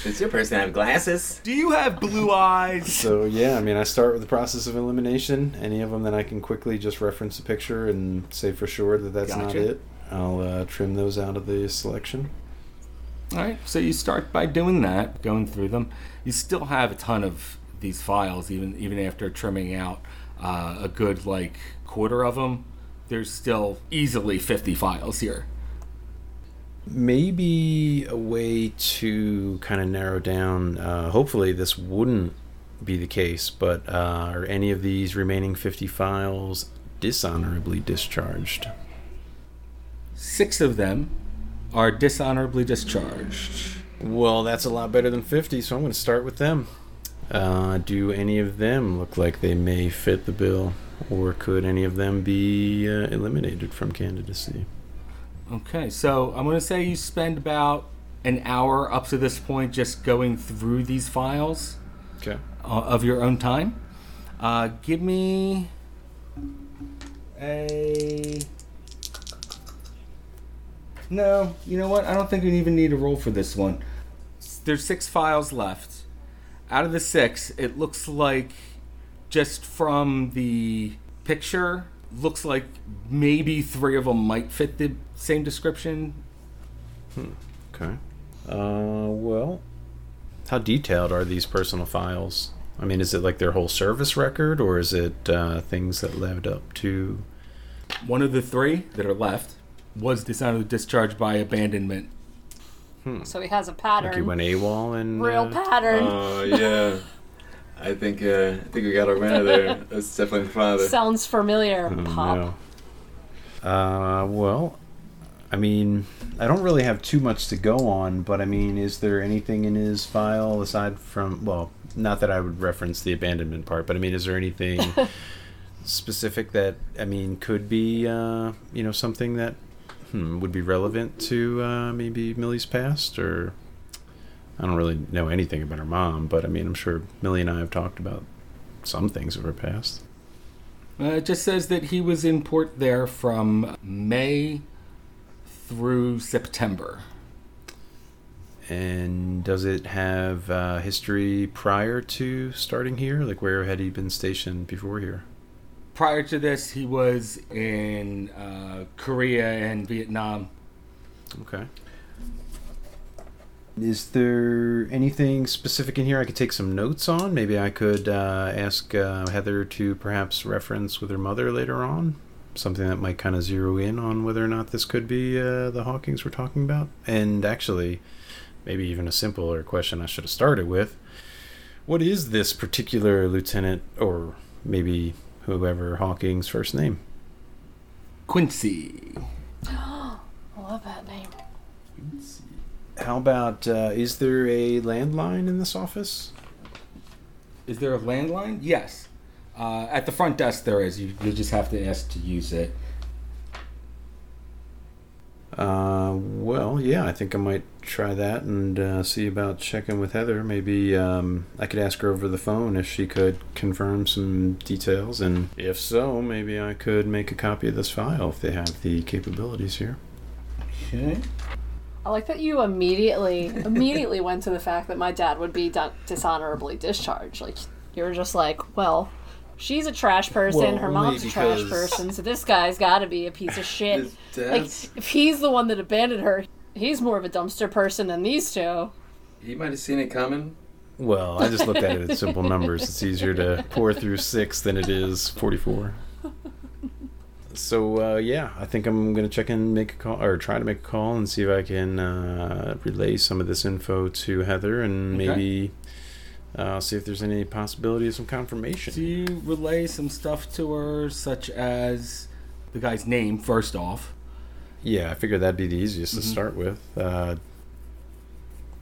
Does your person have glasses? Do you have blue eyes? So yeah, I mean, I start with the process of elimination. Any of them that I can quickly just reference a picture and say for sure that that's not it, I'll uh, trim those out of the selection. All right, so you start by doing that, going through them. You still have a ton of these files, even even after trimming out uh, a good like quarter of them. There's still easily 50 files here. Maybe a way to kind of narrow down. Uh, hopefully, this wouldn't be the case, but uh, are any of these remaining 50 files dishonorably discharged? Six of them are dishonorably discharged. Well, that's a lot better than 50, so I'm going to start with them. Uh, do any of them look like they may fit the bill, or could any of them be uh, eliminated from candidacy? Okay, so I'm going to say you spend about an hour up to this point just going through these files Okay. uh, of your own time. Uh, give me a. No, you know what? I don't think we even need a roll for this one. There's six files left. Out of the six, it looks like just from the picture, looks like maybe three of them might fit the same description. Hmm. Okay. Uh, well, how detailed are these personal files? I mean, is it like their whole service record, or is it uh, things that led up to? One of the three that are left was dishonorably discharged by abandonment. So he has a Like pattern. you went AWOL and Real uh, pattern. Oh yeah. *laughs* I think uh, I think we got our winner there. That's definitely the father. Sounds familiar. Oh, Pop. no. Uh, well, I mean, I don't really have too much to go on, but I mean, is there anything in his file aside from, well, not that I would reference the abandonment part, but I mean, is there anything *laughs* specific that, I mean, could be, uh, you know, something that hmm, would be relevant to uh, maybe Millie's past? Or I don't really know anything about her mom, but I mean, I'm sure Millie and I have talked about some things of her past. Uh, it just says that he was in port there from May through September. And does it have uh, history prior to starting here? Like, where had he been stationed before here? Prior to this, he was in uh, Korea and Vietnam. Okay. Is there anything specific in here I could take some notes on? Maybe I could uh, ask uh, Heather to perhaps reference with her mother later on. Something that might kind of zero in on whether or not this could be uh, the Hawkins we're talking about. And actually, maybe even a simpler question I should have started with. What is this particular lieutenant, or maybe whoever Hawkins' first name? Quincy. Oh *gasps* I love that name. Quincy. How about, uh, is there a landline in this office? Is there a landline? Yes. Uh, at the front desk, there is. You, you just have to ask to use it. Uh, well, yeah, I think I might try that and uh, see about checking with Heather. Maybe um, I could ask her over the phone if she could confirm some details, and if so, maybe I could make a copy of this file if they have the capabilities here. Okay. I like that you immediately immediately *laughs* went to the fact that my dad would be done, dishonorably discharged. Like you were just like, well, she's a trash person, Well, her only mom's a trash person, so this guy's got to be a piece of *laughs* shit. Like if he's the one that abandoned her, he's more of a dumpster person than these two. he might have seen it coming. Well, I just looked at it in simple numbers. It's easier to pour through six than it is 44. So, uh, yeah, I think I'm going to check and make a call, or try to make a call and see if I can uh, relay some of this info to Heather and Okay. maybe uh, see if there's any possibility of some confirmation. Do you relay some stuff to her, such as the guy's name, first off? Yeah, I figured that'd be the easiest to Mhm. start with. Uh,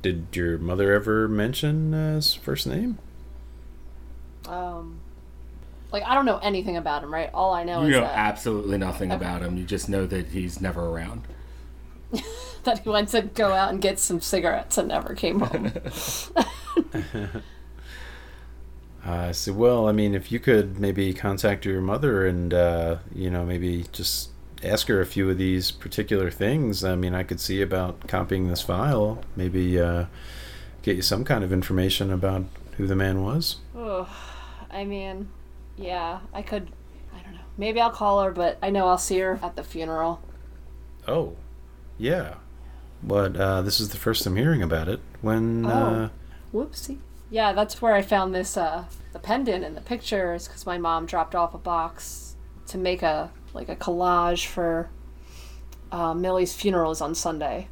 did your mother ever mention uh, his first name? Um, like I don't know anything about him, right? All I know You is know that absolutely nothing Okay. about him. You just know that he's never around. *laughs* that he went to go out and get some cigarettes and never came home. *laughs* *laughs* I said, well, I mean, if you could maybe contact your mother and, uh, you know, maybe just ask her a few of these particular things. I mean, I could see about copying this file, maybe uh, get you some kind of information about who the man was. Oh, I mean, yeah, I could. I don't know. Maybe I'll call her, but I know I'll see her at the funeral. Oh, yeah. But uh, this is the first I'm hearing about it. When, uh, Whoopsie. Yeah, that's where I found this uh the pendant and the pictures because my mom dropped off a box to make a like a collage for uh, Millie's funeral is on Sunday.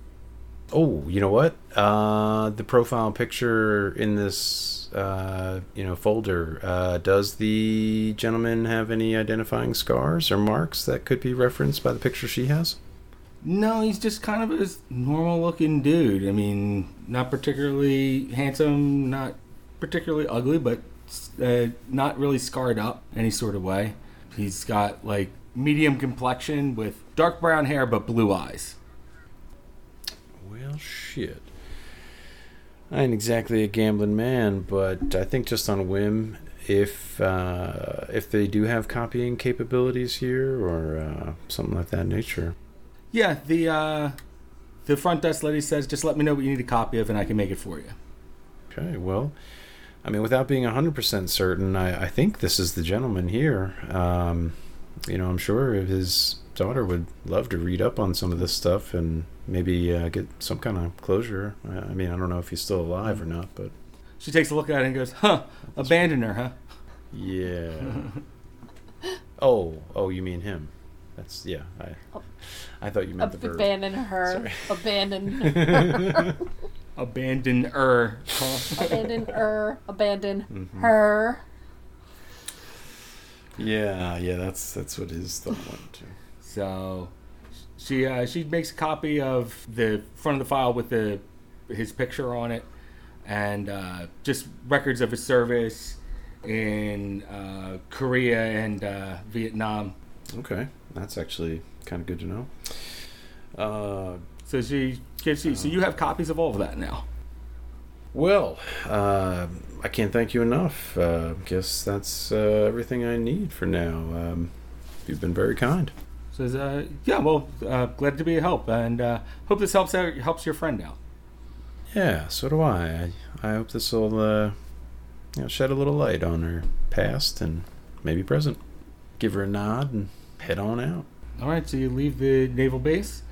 oh, you know what? Uh, the profile picture in this, uh, you know, folder, uh, does the gentleman have any identifying scars or marks that could be referenced by the picture she has? No, he's just kind of a normal looking dude. I mean, not particularly handsome, not particularly ugly, but uh, not really scarred up any sort of way. He's got like medium complexion with dark brown hair but blue eyes. Well, shit. I ain't exactly a gambling man, but I think just on a whim, if uh, if they do have copying capabilities here or uh, something like that nature. Yeah, the uh, the front desk lady says, just let me know what you need a copy of, and I can make it for you. Okay, well, I mean, without being 100% certain, I, I think this is the gentleman here. Um, you know, I'm sure his daughter would love to read up on some of this stuff and maybe uh, get some kind of closure. I I mean, I don't know if he's still alive or not, but She takes a look at it and goes, huh, abandon her, huh? yeah. oh, oh, you mean him? That's yeah. I, I thought you meant the verb. Abandon her. Sorry. Abandon *laughs* her. *laughs* Abandon her. abandon her. Abandon *laughs* Mm-hmm. her. Yeah, yeah. That's that's what his thought went to. So she uh, she makes a copy of the front of the file with the his picture on it, and uh, just records of his service in uh, Korea and uh, Vietnam. Okay, that's actually kind of good to know. So she you. So you have copies of all of that now. Well, uh, I can't thank you enough. Uh, guess that's uh, everything I need for now. Um, you've been very kind. Says, uh, yeah, well, uh, glad to be a help, and uh, hope this helps out helps your friend out. Yeah, so do I. I, I hope this will uh, you know, shed a little light on her past and maybe present. Give her a nod and head on out. All right, so you leave the naval base.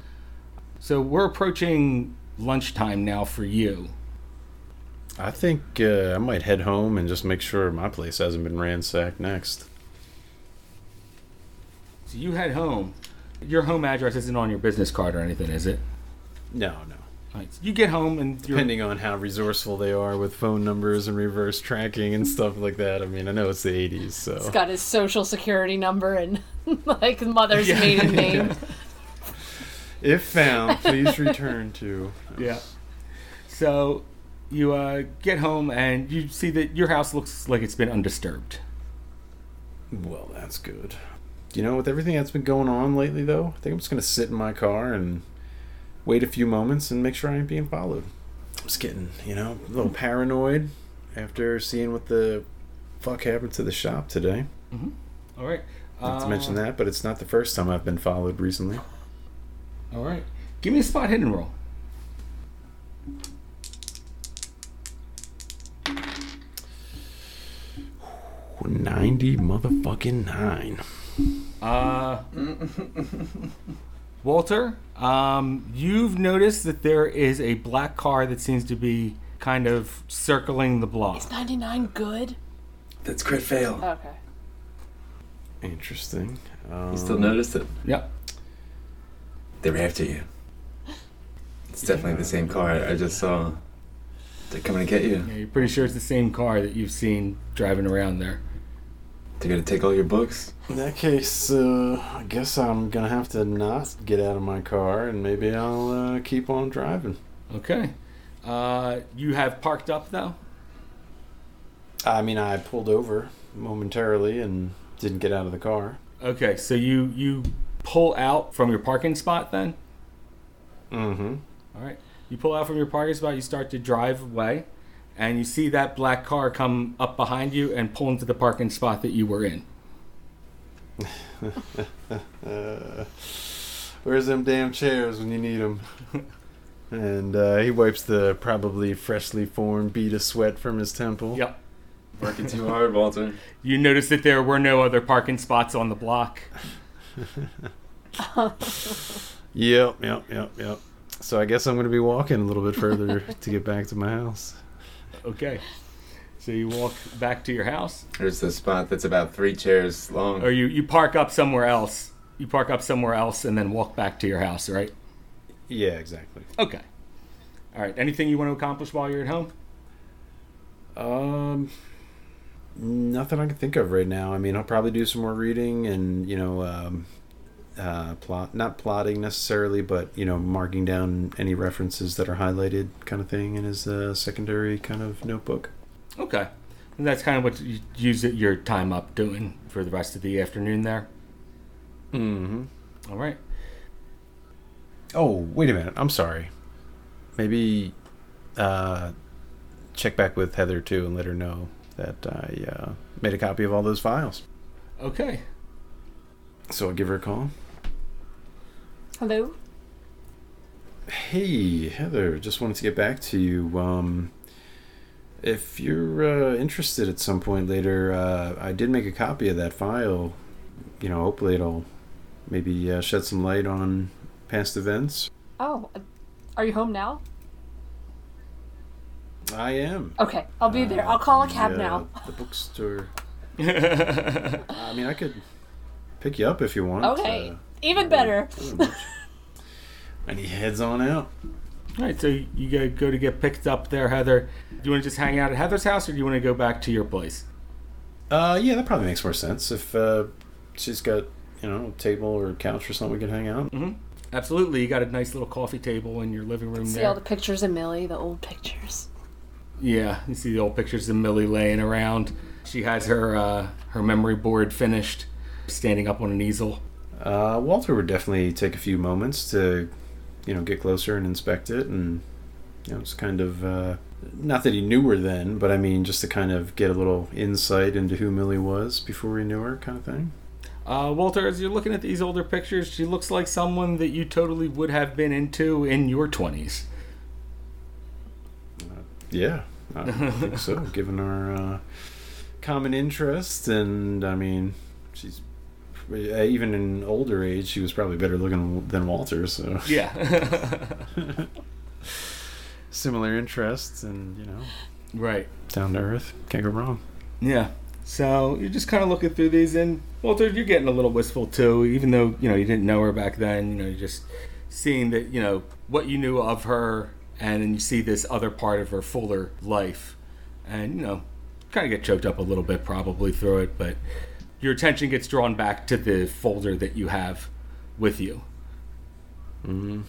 So we're approaching lunchtime now for you. I think uh, I might head home and just make sure my place hasn't been ransacked next. So you head home. Your home address isn't on your business card or anything, is it? No, no. All right, so you get home and you're Depending on how resourceful they are with phone numbers and reverse tracking and stuff like that. I mean, I know it's the 80s, He's so. got his social security number and *laughs* like mother's Yeah. maiden *laughs* name. If found, please return to. *laughs* yeah. So you uh, get home and you see that your house looks like it's been undisturbed. Well, that's good. You know, with everything that's been going on lately, though, I think I'm just going to sit in my car and wait a few moments and make sure I ain't being followed. I'm just getting, you know, a little paranoid after seeing what the fuck happened to the shop today. All right. Not to Uh, mention that, but it's not the first time I've been followed recently. All right. Give me a spot hidden roll. Ninety motherfucking nine. Uh, *laughs* Walter, um, you've noticed that there is a black car that seems to be kind of circling the block. Is 99 good? That's crit fail. Okay. Interesting. Um, You still notice it? Yep. They were after you. It's definitely the same car I just saw. They're coming to get you. Yeah, you're pretty sure it's the same car that you've seen driving around there. They're gonna take all your books. In that case, uh, I guess I'm gonna have to not get out of my car, and maybe I'll uh, keep on driving. Okay. Uh, you have parked up though. I mean, I pulled over momentarily and didn't get out of the car. Okay, so you you pull out from your parking spot then. Mm-hmm. All right. You pull out from your parking spot. You start to drive away, and you see that black car come up behind you and pull into the parking spot that you were in. Uh, *laughs* where's them damn chairs when you need them? *laughs* and uh, he wipes the probably freshly formed bead of sweat from his temple. Yep. Working too hard, Walter. You notice that there were no other parking spots on the block. *laughs* *laughs* Yep, yep, yep, yep. So I guess I'm going to be walking a little bit further *laughs* to get back to my house. Okay. So you walk back to your house, There's the spot that's about three chairs long. or you, you park up somewhere else. You park up somewhere else and then walk back to your house, right? Yeah, exactly. Okay. All right. Anything you want to accomplish while you're at home? Um, nothing I can think of right now. I mean, I'll probably do some more reading and you know, um, uh, plot not plotting necessarily, but you know, marking down any references that are highlighted, kind of thing, in his uh, secondary kind of notebook. Okay. And that's kind of what you use your time up doing for the rest of the afternoon there. Mm-hmm. All right. Oh, wait a minute. I'm sorry. Maybe uh, check back with Heather too and let her know that I uh, made a copy of all those files. Okay. So I'll give her a call. Hello? Hey, Heather, just wanted to get back to you. Um, if you're uh, interested at some point later, uh, I did make a copy of that file. You know, hopefully it'll maybe uh, shed some light on past events. Oh, uh, are you home now? I am. Okay, I'll be there. Uh, I'll call a cab the, uh, now. The bookstore. *laughs* I mean, I could pick you up if you want. Okay, uh, even better. pretty much. *laughs* and he heads on out. All right. So you go go to get picked up there, Heather. Do you want to just hang out at Heather's house, or do you want to go back to your place? Uh, yeah, that probably makes more sense. If uh, she's got, you know, a table or a couch or something, we can hang out. Mm-hmm. Absolutely. You got a nice little coffee table in your living room See there. all the pictures of Millie, the old pictures. Yeah, you see the old pictures of Millie laying around. She has her uh, her memory board finished, standing up on an easel. Uh, Walter would definitely take a few moments to, you know, get closer and inspect it, and you know, it's kind of uh, not that he knew her then, but I mean, just to kind of get a little insight into who Millie was before he knew her, kind of thing. Uh, Walter, as you're looking at these older pictures, she looks like someone that you totally would have been into in your 20s. Yeah, I *laughs* think so. Given our uh, common interest, and I mean, she's uh, even in older age, she was probably better looking than Walter. So Yeah. *laughs* similar interests, and you know, right. down to earth, can't go wrong. Yeah. So you're just kind of looking through these, and Walter, you're getting a little wistful too, even though you know you didn't know her back then. You know, you're just seeing that you know what you knew of her, and then you see this other part of her fuller life, and you know, kind of get choked up a little bit probably through it, but your attention gets drawn back to the folder that you have with you. hmm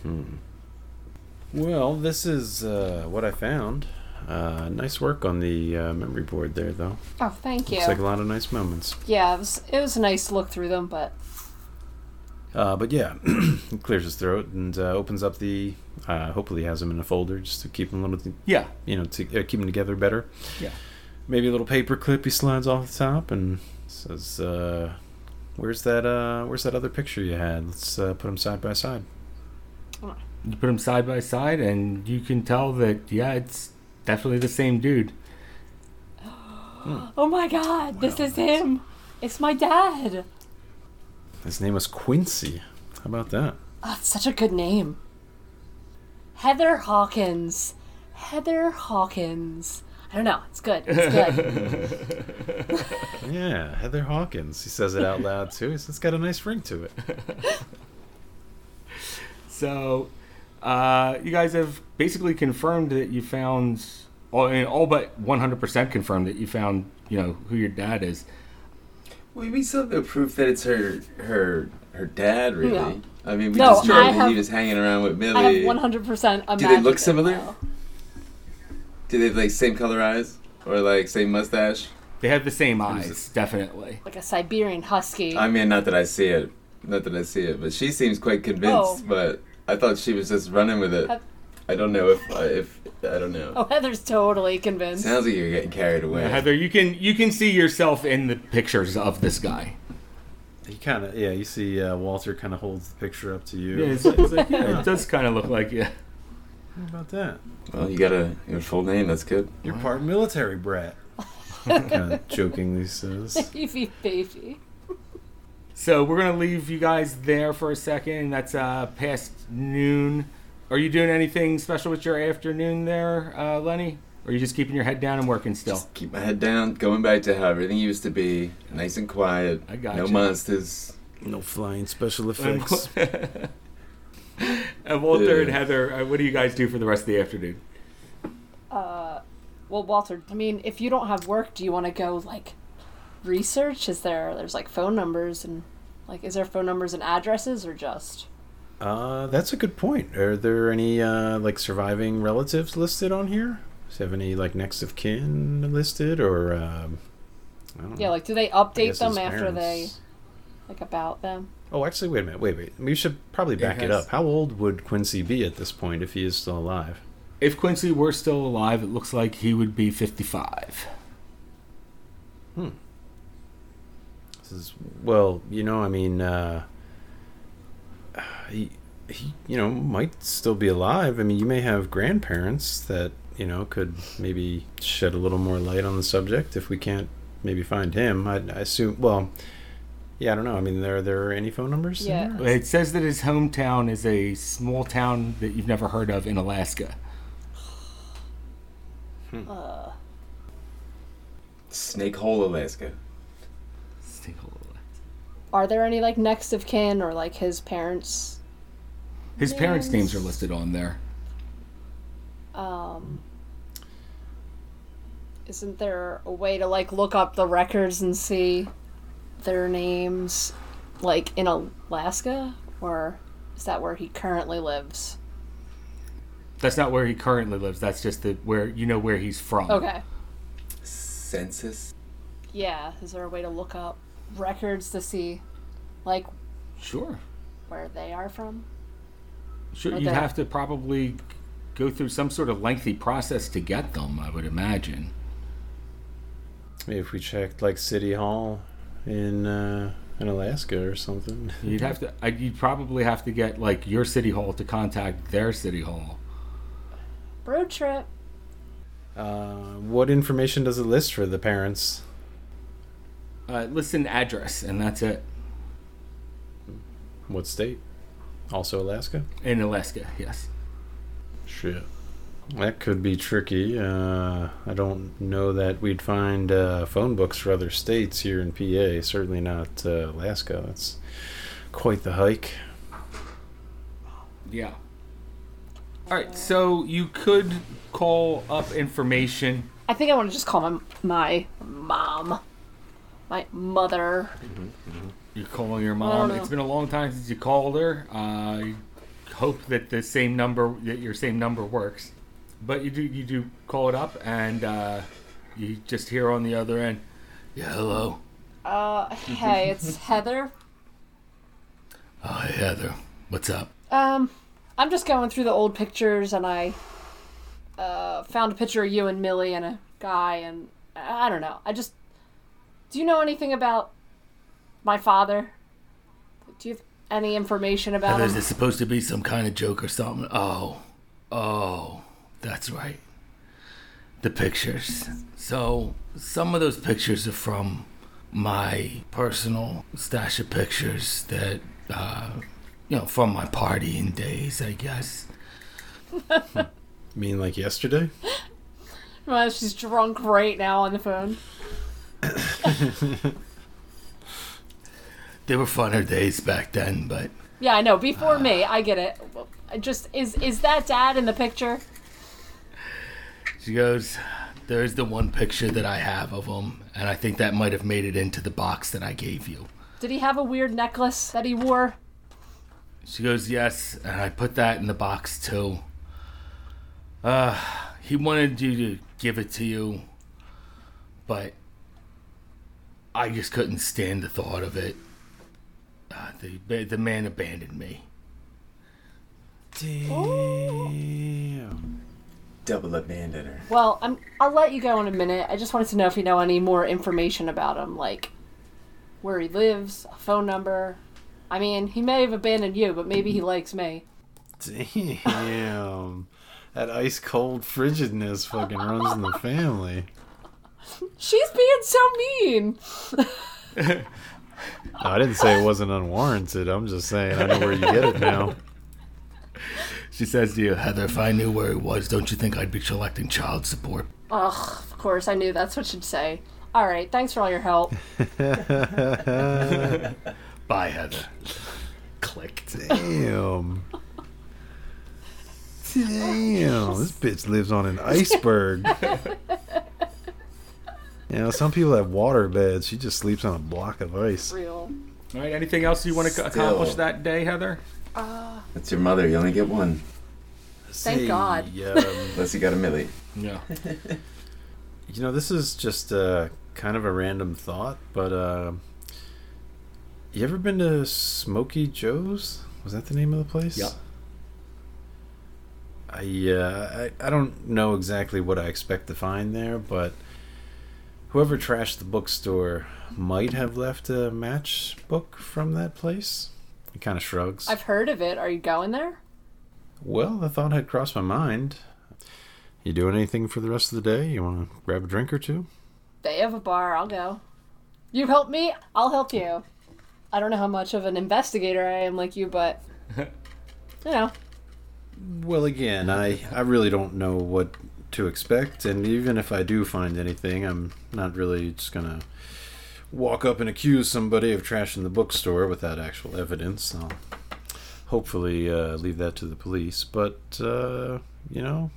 Well, this is uh, what I found. Uh, nice work on the uh, memory board there, though. Oh, thank you. Looks like a lot of nice moments. yeah, it was, it was nice to look through them, but Uh, but yeah, *clears throat* he clears his throat and uh, opens up the. Uh, hopefully, has them in a folder just to keep them a little, Yeah. you know, to uh, keep them together better. Yeah. Maybe a little paper clip he slides off the top and says, uh, "Where's that? Uh, where's that other picture you had? Let's uh, put them side by side." You put them side by side, and you can tell that yeah, it's definitely the same dude. *gasps* oh my god, this is him. It's my dad. His name was Quincy. How about that? Oh, it's such a good name. Heather Hawkins. Heather Hawkins. I don't know. It's good. It's good. *laughs* Yeah, Heather Hawkins. He says it out loud too. He says It's got a nice ring to it. *laughs* So, uh, you guys have basically confirmed that you found, all, I mean, all but 100% confirmed that you found, you know, who your dad is. We, we still have no proof that it's her her her dad, really. No. I mean, we No, just I tried have- he was hanging around with Millie. I have 100% a Do they look similar? info. Do they have like same color eyes or like same mustache? They have the same What is eyes, definitely. Like a Siberian husky. I mean, not that I see it, not that I see it, but she seems quite convinced. Oh. But I thought she was just running with it. Have- I don't know if I if I don't know. Oh, Heather's totally convinced. Sounds like you're getting carried away. Heather, you can you can see yourself in the pictures of this guy. He kind of, yeah, you see uh, Walter kind of holds the picture up to you. Yeah, it's, it's like yeah, it does kind of look like yeah. How about that? Well, you got a your full name. That's good. You're part military brat. *laughs* kind of jokingly says. Baby, *laughs* baby. So we're gonna leave you guys there for a second. That's uh past noon. Are you doing anything special with your afternoon there, uh, Lenny? Or are you just keeping your head down and working still? Just keep my head down, going back to how everything used to be, nice and quiet. I got no you. monsters. No flying special *laughs* effects. and *laughs* Walter and Heather, uh, what do you guys do for the rest of the afternoon? Uh, well, Walter, I mean, if you don't have work, do you want to go like research? Is there there's like phone numbers and like is there phone numbers and addresses or just? Uh, that's a good point. Are there any uh, like surviving relatives listed on here? Do you have any like next of kin listed or? Um, I don't Yeah, know. like do they update them his after they like about them? Oh, actually, wait a minute. Wait, wait. We should probably back it, has- up. How old would Quincy be at this point if he is still alive? If Quincy were still alive, it looks like he would be 55. Hmm. This is well, you know, I mean, uh, he he, you know, might still be alive. I mean, you may have grandparents that you know could maybe shed a little more light on the subject if we can't maybe find him. I, I assume. Well, yeah, I don't know. I mean, there are there any phone numbers? Yeah. It says that his hometown is a small town that you've never heard of in Alaska. Uh, Snakehole, Alaska. Snake Hole, Alaska. are there any like next of kin or like his parents? His parents' Names. names are listed on there. Um, isn't there a way to like look up the records and see their names, like in Alaska, or is that where he currently lives? That's not where he currently lives. That's just the where you know where he's from. Okay. Census. Yeah. Is there a way to look up records to see, like, Sure. where they are from? Sure. Okay. You'd have to probably go through some sort of lengthy process to get them. I would imagine. If we checked like City Hall in uh, in Alaska or something. You'd *laughs* have to. I- You'd probably have to get like your city hall to contact their city hall. Road trip. Uh, what information does it list for the parents? Uh, listen address, and that's it. What state? Also Alaska? In Alaska, yes. Shit. That could be tricky. Uh, I don't know that we'd find uh, phone books for other states here in PA. Certainly not uh, Alaska. That's quite the hike. Yeah. All right, so you could call up information. I think I want to just call my my mom, my mother. You're calling your mom. It's been a long time since you called her. Uh, I hope that the same number, that your same number works. But you do, you do call it up, and uh, you just hear on the other end, "Yeah, hello. Uh, hey, it's *laughs* Heather. Oh, hey, Heather. What's up? Um, I'm just going through the old pictures, and I uh found a picture of you and Millie and a guy, and I don't know. I just do you know anything about my father? Do you have any information about Heather, is him? this supposed to be some kind of joke or something? Oh, oh, that's right. The pictures. So, some of those pictures are from my personal stash of pictures that, uh, you know, from my partying days, I guess. You *laughs* mean like yesterday? Well, she's drunk right now on the phone. *laughs* *laughs* They were funner days back then, but Yeah, I know. Before me, I get it. I just is is that dad in the picture? she goes, There's the one picture that I have of him, and I think that might have made it into the box that I gave you. Did he have a weird necklace that he wore? She goes, Yes, and I put that in the box too. Uh, he wanted you to give it to you, but I just couldn't stand the thought of it. Uh, the, the man abandoned me. Damn. Double up man. Well, I'm. I'll let you go in a minute. I just wanted to know if you know any more information about him, like where he lives, a phone number. I mean, he may have abandoned you, but maybe he likes me. Damn. That ice cold frigidness fucking runs in the family. *laughs* She's being so mean. *laughs* No, I didn't say it wasn't unwarranted. I'm just saying I know where you get it now. She says to you, Heather, if I knew where it was, don't you think I'd be collecting child support? Ugh, of course, I knew that's what you'd say. All right, thanks for all your help. *laughs* Bye, Heather. Click. Damn. Damn. This bitch lives on an iceberg. *laughs* You know, some people have water beds. She just sleeps on a block of ice. Real. all right, anything else you want to Still. accomplish that day, Heather? That's your mother. You only get one. Thank God. um, Unless you got a millie. Yeah. *laughs* you know, this is just uh, kind of a random thought, but uh, you ever been to Smoky Joe's? Was that the name of the place? Yeah. I, uh, I I don't know exactly what I expect to find there, but whoever trashed the bookstore might have left a matchbook from that place. He kind of shrugs. I've heard of it. Are you going there? Well, the thought had crossed my mind. You doing anything for the rest of the day? You want to grab a drink or two? They have a bar. I'll go. You help me, I'll help you. I don't know how much of an investigator I am like you, but *laughs* you know, Well, again, I, I really don't know what to expect, and even if I do find anything, I'm not really just gonna walk up and accuse somebody of trashing the bookstore without actual evidence. I'll hopefully uh, leave that to the police, but uh, you know,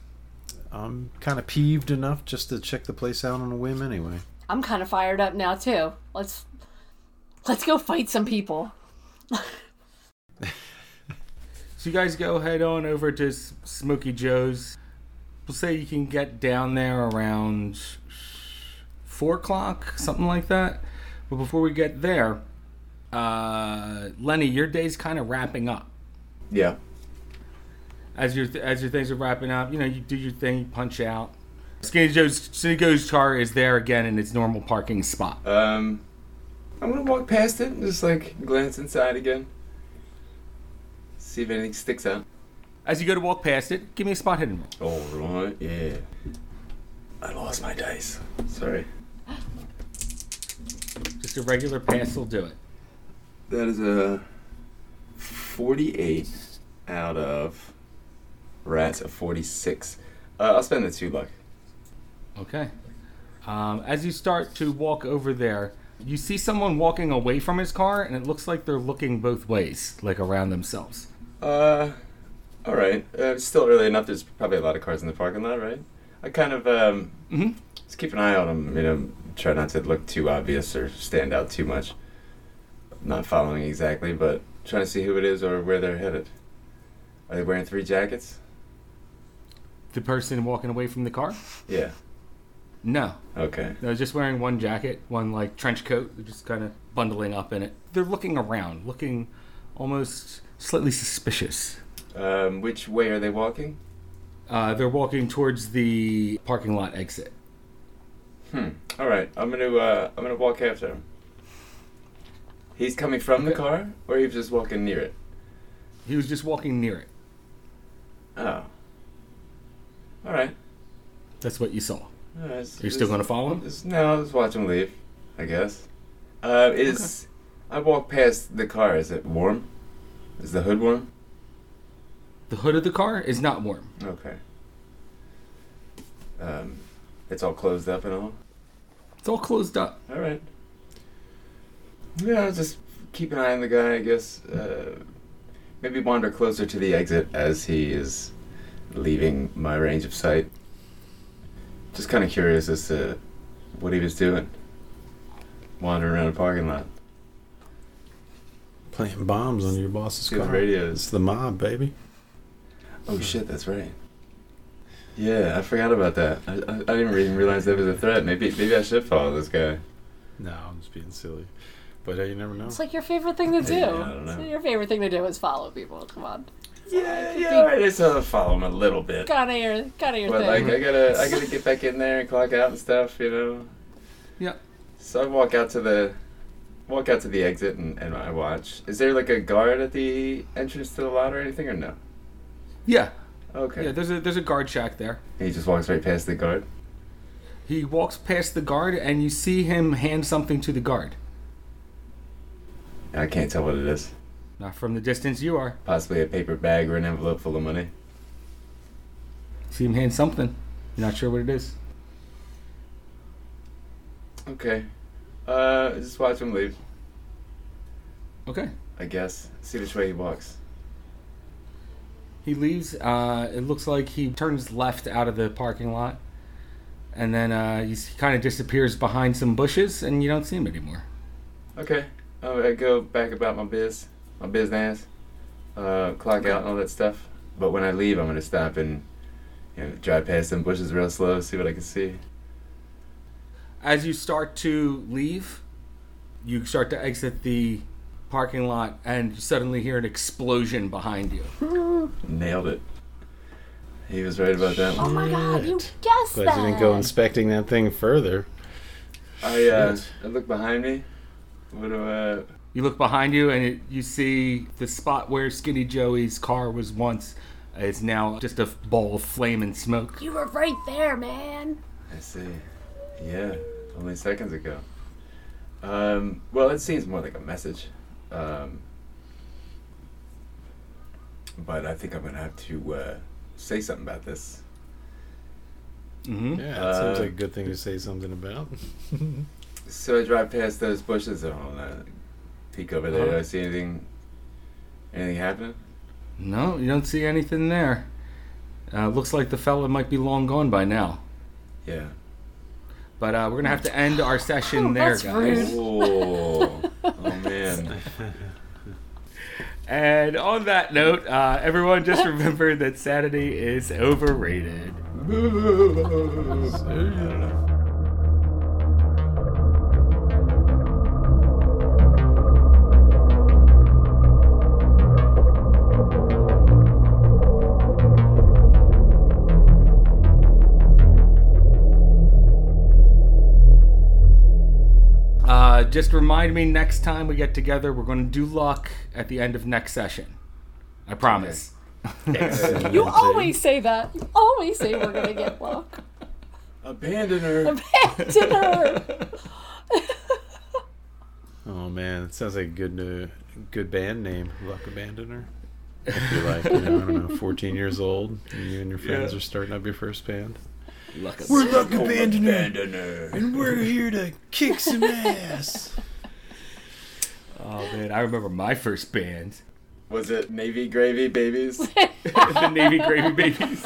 I'm kind of peeved enough just to check the place out on a whim anyway. I'm kind of fired up now too. Let's let's go fight some people. *laughs* So you guys go head on over to S- Smoky Joe's. We'll say you can get down there around four o'clock, something like that. But before we get there, uh, Lenny, your day's kind of wrapping up. Yeah. As your as your things are wrapping up, you know, you do your thing, you punch out. Skinny Joe's Skinny Joe's car is there again in its normal parking spot. Um, I'm gonna walk past it and just like glance inside again. See if anything sticks out. As you go to walk past it, give me a spot hidden roll. All right, yeah. I lost my dice. Sorry. Just a regular pass will do it. That is a 48 out of rats of 46. Uh, I'll spend the two luck. Okay. Um, as you start to walk over there, you see someone walking away from his car, and it looks like they're looking both ways, like around themselves. Uh, all right. Uh, it's still early enough. There's probably a lot of cars in the parking lot, right? I kind of um, Mhm. just keep an eye on them. You know, try not to look too obvious or stand out too much. Not following exactly, but trying to see who it is or where they're headed. Are they wearing three jackets? The person walking away from the car? Yeah. No. Okay. They're just wearing one jacket, one like trench coat. They're just kind of bundling up in it. They're looking around, looking almost slightly suspicious. Um, which way are they walking? Uh, they're walking towards the parking lot exit. Hmm. All right. I'm gonna uh, I'm gonna walk after him. He's coming from the Okay. car, or he's just walking near it. He was just walking near it. Oh. All right. That's what you saw. All right. Are you still to follow him? Just, no, I'll just watch him leave. I guess. Uh, is I walk past the car? Is it warm? Is the hood warm? The hood of the car is not warm. Okay. Um, it's all closed up and all. It's all closed up. All right. Yeah, I'll just keep an eye on the guy. I guess. Uh, maybe wander closer to the exit as he is leaving my range of sight. Just kind of curious as to what he was doing. Wandering around a parking lot. Playing bombs on your boss's See the car. radios. It's the mob, baby. Oh shit, that's right. Yeah, I forgot about that. I, I, I didn't even realize that was a threat. Maybe maybe I should follow this guy. No, I'm just being silly. But uh, you never know. It's like your favorite thing to *laughs* do. Yeah, I don't know. So your favorite thing to do is follow people. Come on. Yeah, yeah, all right. It's uh, follow him a little bit. Kind of your, kind of your But thing. like, I gotta, I gotta *laughs* get back in there and clock out and stuff, you know. Yeah. So I walk out to the, walk out to the exit and, and I watch. Is there like a guard at the entrance to the lot or anything or no? Yeah. Okay. Yeah, there's a there's a guard shack there. he just walks right past the guard. He walks past the guard and you see him hand something to the guard. I can't tell what it is. Not from the distance you are. Possibly a paper bag or an envelope full of money. See him hand something. You're not sure what it is. Okay. Uh, just watch him leave. Okay. I guess. See which way he walks. He leaves. Uh, it looks like he turns left out of the parking lot, and then uh, he kind of disappears behind some bushes, and you don't see him anymore. Okay. Oh, I go back about my biz, my business, uh, clock out and all that stuff. But when I leave, I'm gonna stop and you know drive past some bushes real slow, see what I can see. As you start to leave, you start to exit the parking lot, and you suddenly hear an explosion behind you. *laughs* Nailed it. He was right about that oh one. my god, you Shit. guessed Glad that. you didn't go inspecting that thing further. I uh, I look behind me. What do uh? You look behind you, and it, you see the spot where Skinny Joey's car was once. It's now just a ball of flame and smoke. You were right there, man. I see. Yeah, only seconds ago. Um, well, it seems more like a message. Um, but I think I'm gonna have to uh, say something about this. Mm-hmm. Yeah, it Uh, seems like a good thing to say something about. *laughs* So I drive past those bushes and I'll uh, peek over there. Do I see anything? Anything happening? No, you don't see anything there. Uh, looks like the fella might be long gone by now. Yeah. But uh, we're gonna have to end our session *laughs* there, That's guys. *laughs* rude. Oh, oh man. And on that note, uh, everyone just *laughs* remember that Saturday is overrated. Uh, just remind me next time we get together, we're going to do luck at the end of next session. I promise. *laughs* You always say that. You always say we're gonna get luck. Abandon her. Abandon her. *laughs* Oh man, it sounds like a good uh, good band name, Luck Abandoner. *laughs* If you're like, you know, I don't know, 14 years old, and you and your friends Yeah. are starting up your first band. Luck We're Luck Abandon her. and we're here to kick some ass. *laughs* Oh man, I remember my first band, Was it Navy Gravy Babies? *laughs* the Navy Gravy Babies.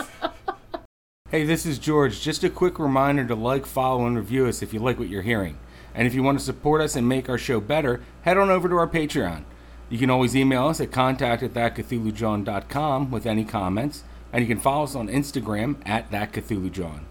Hey, this is George. Just a quick reminder to like, follow, and review us if you like what you're hearing. And if you want to support us and make our show better, head on over to our Patreon. You can always email us at contact at thatcthulhujohn.com with any comments, and you can follow us on Instagram at thatcthulhujohn.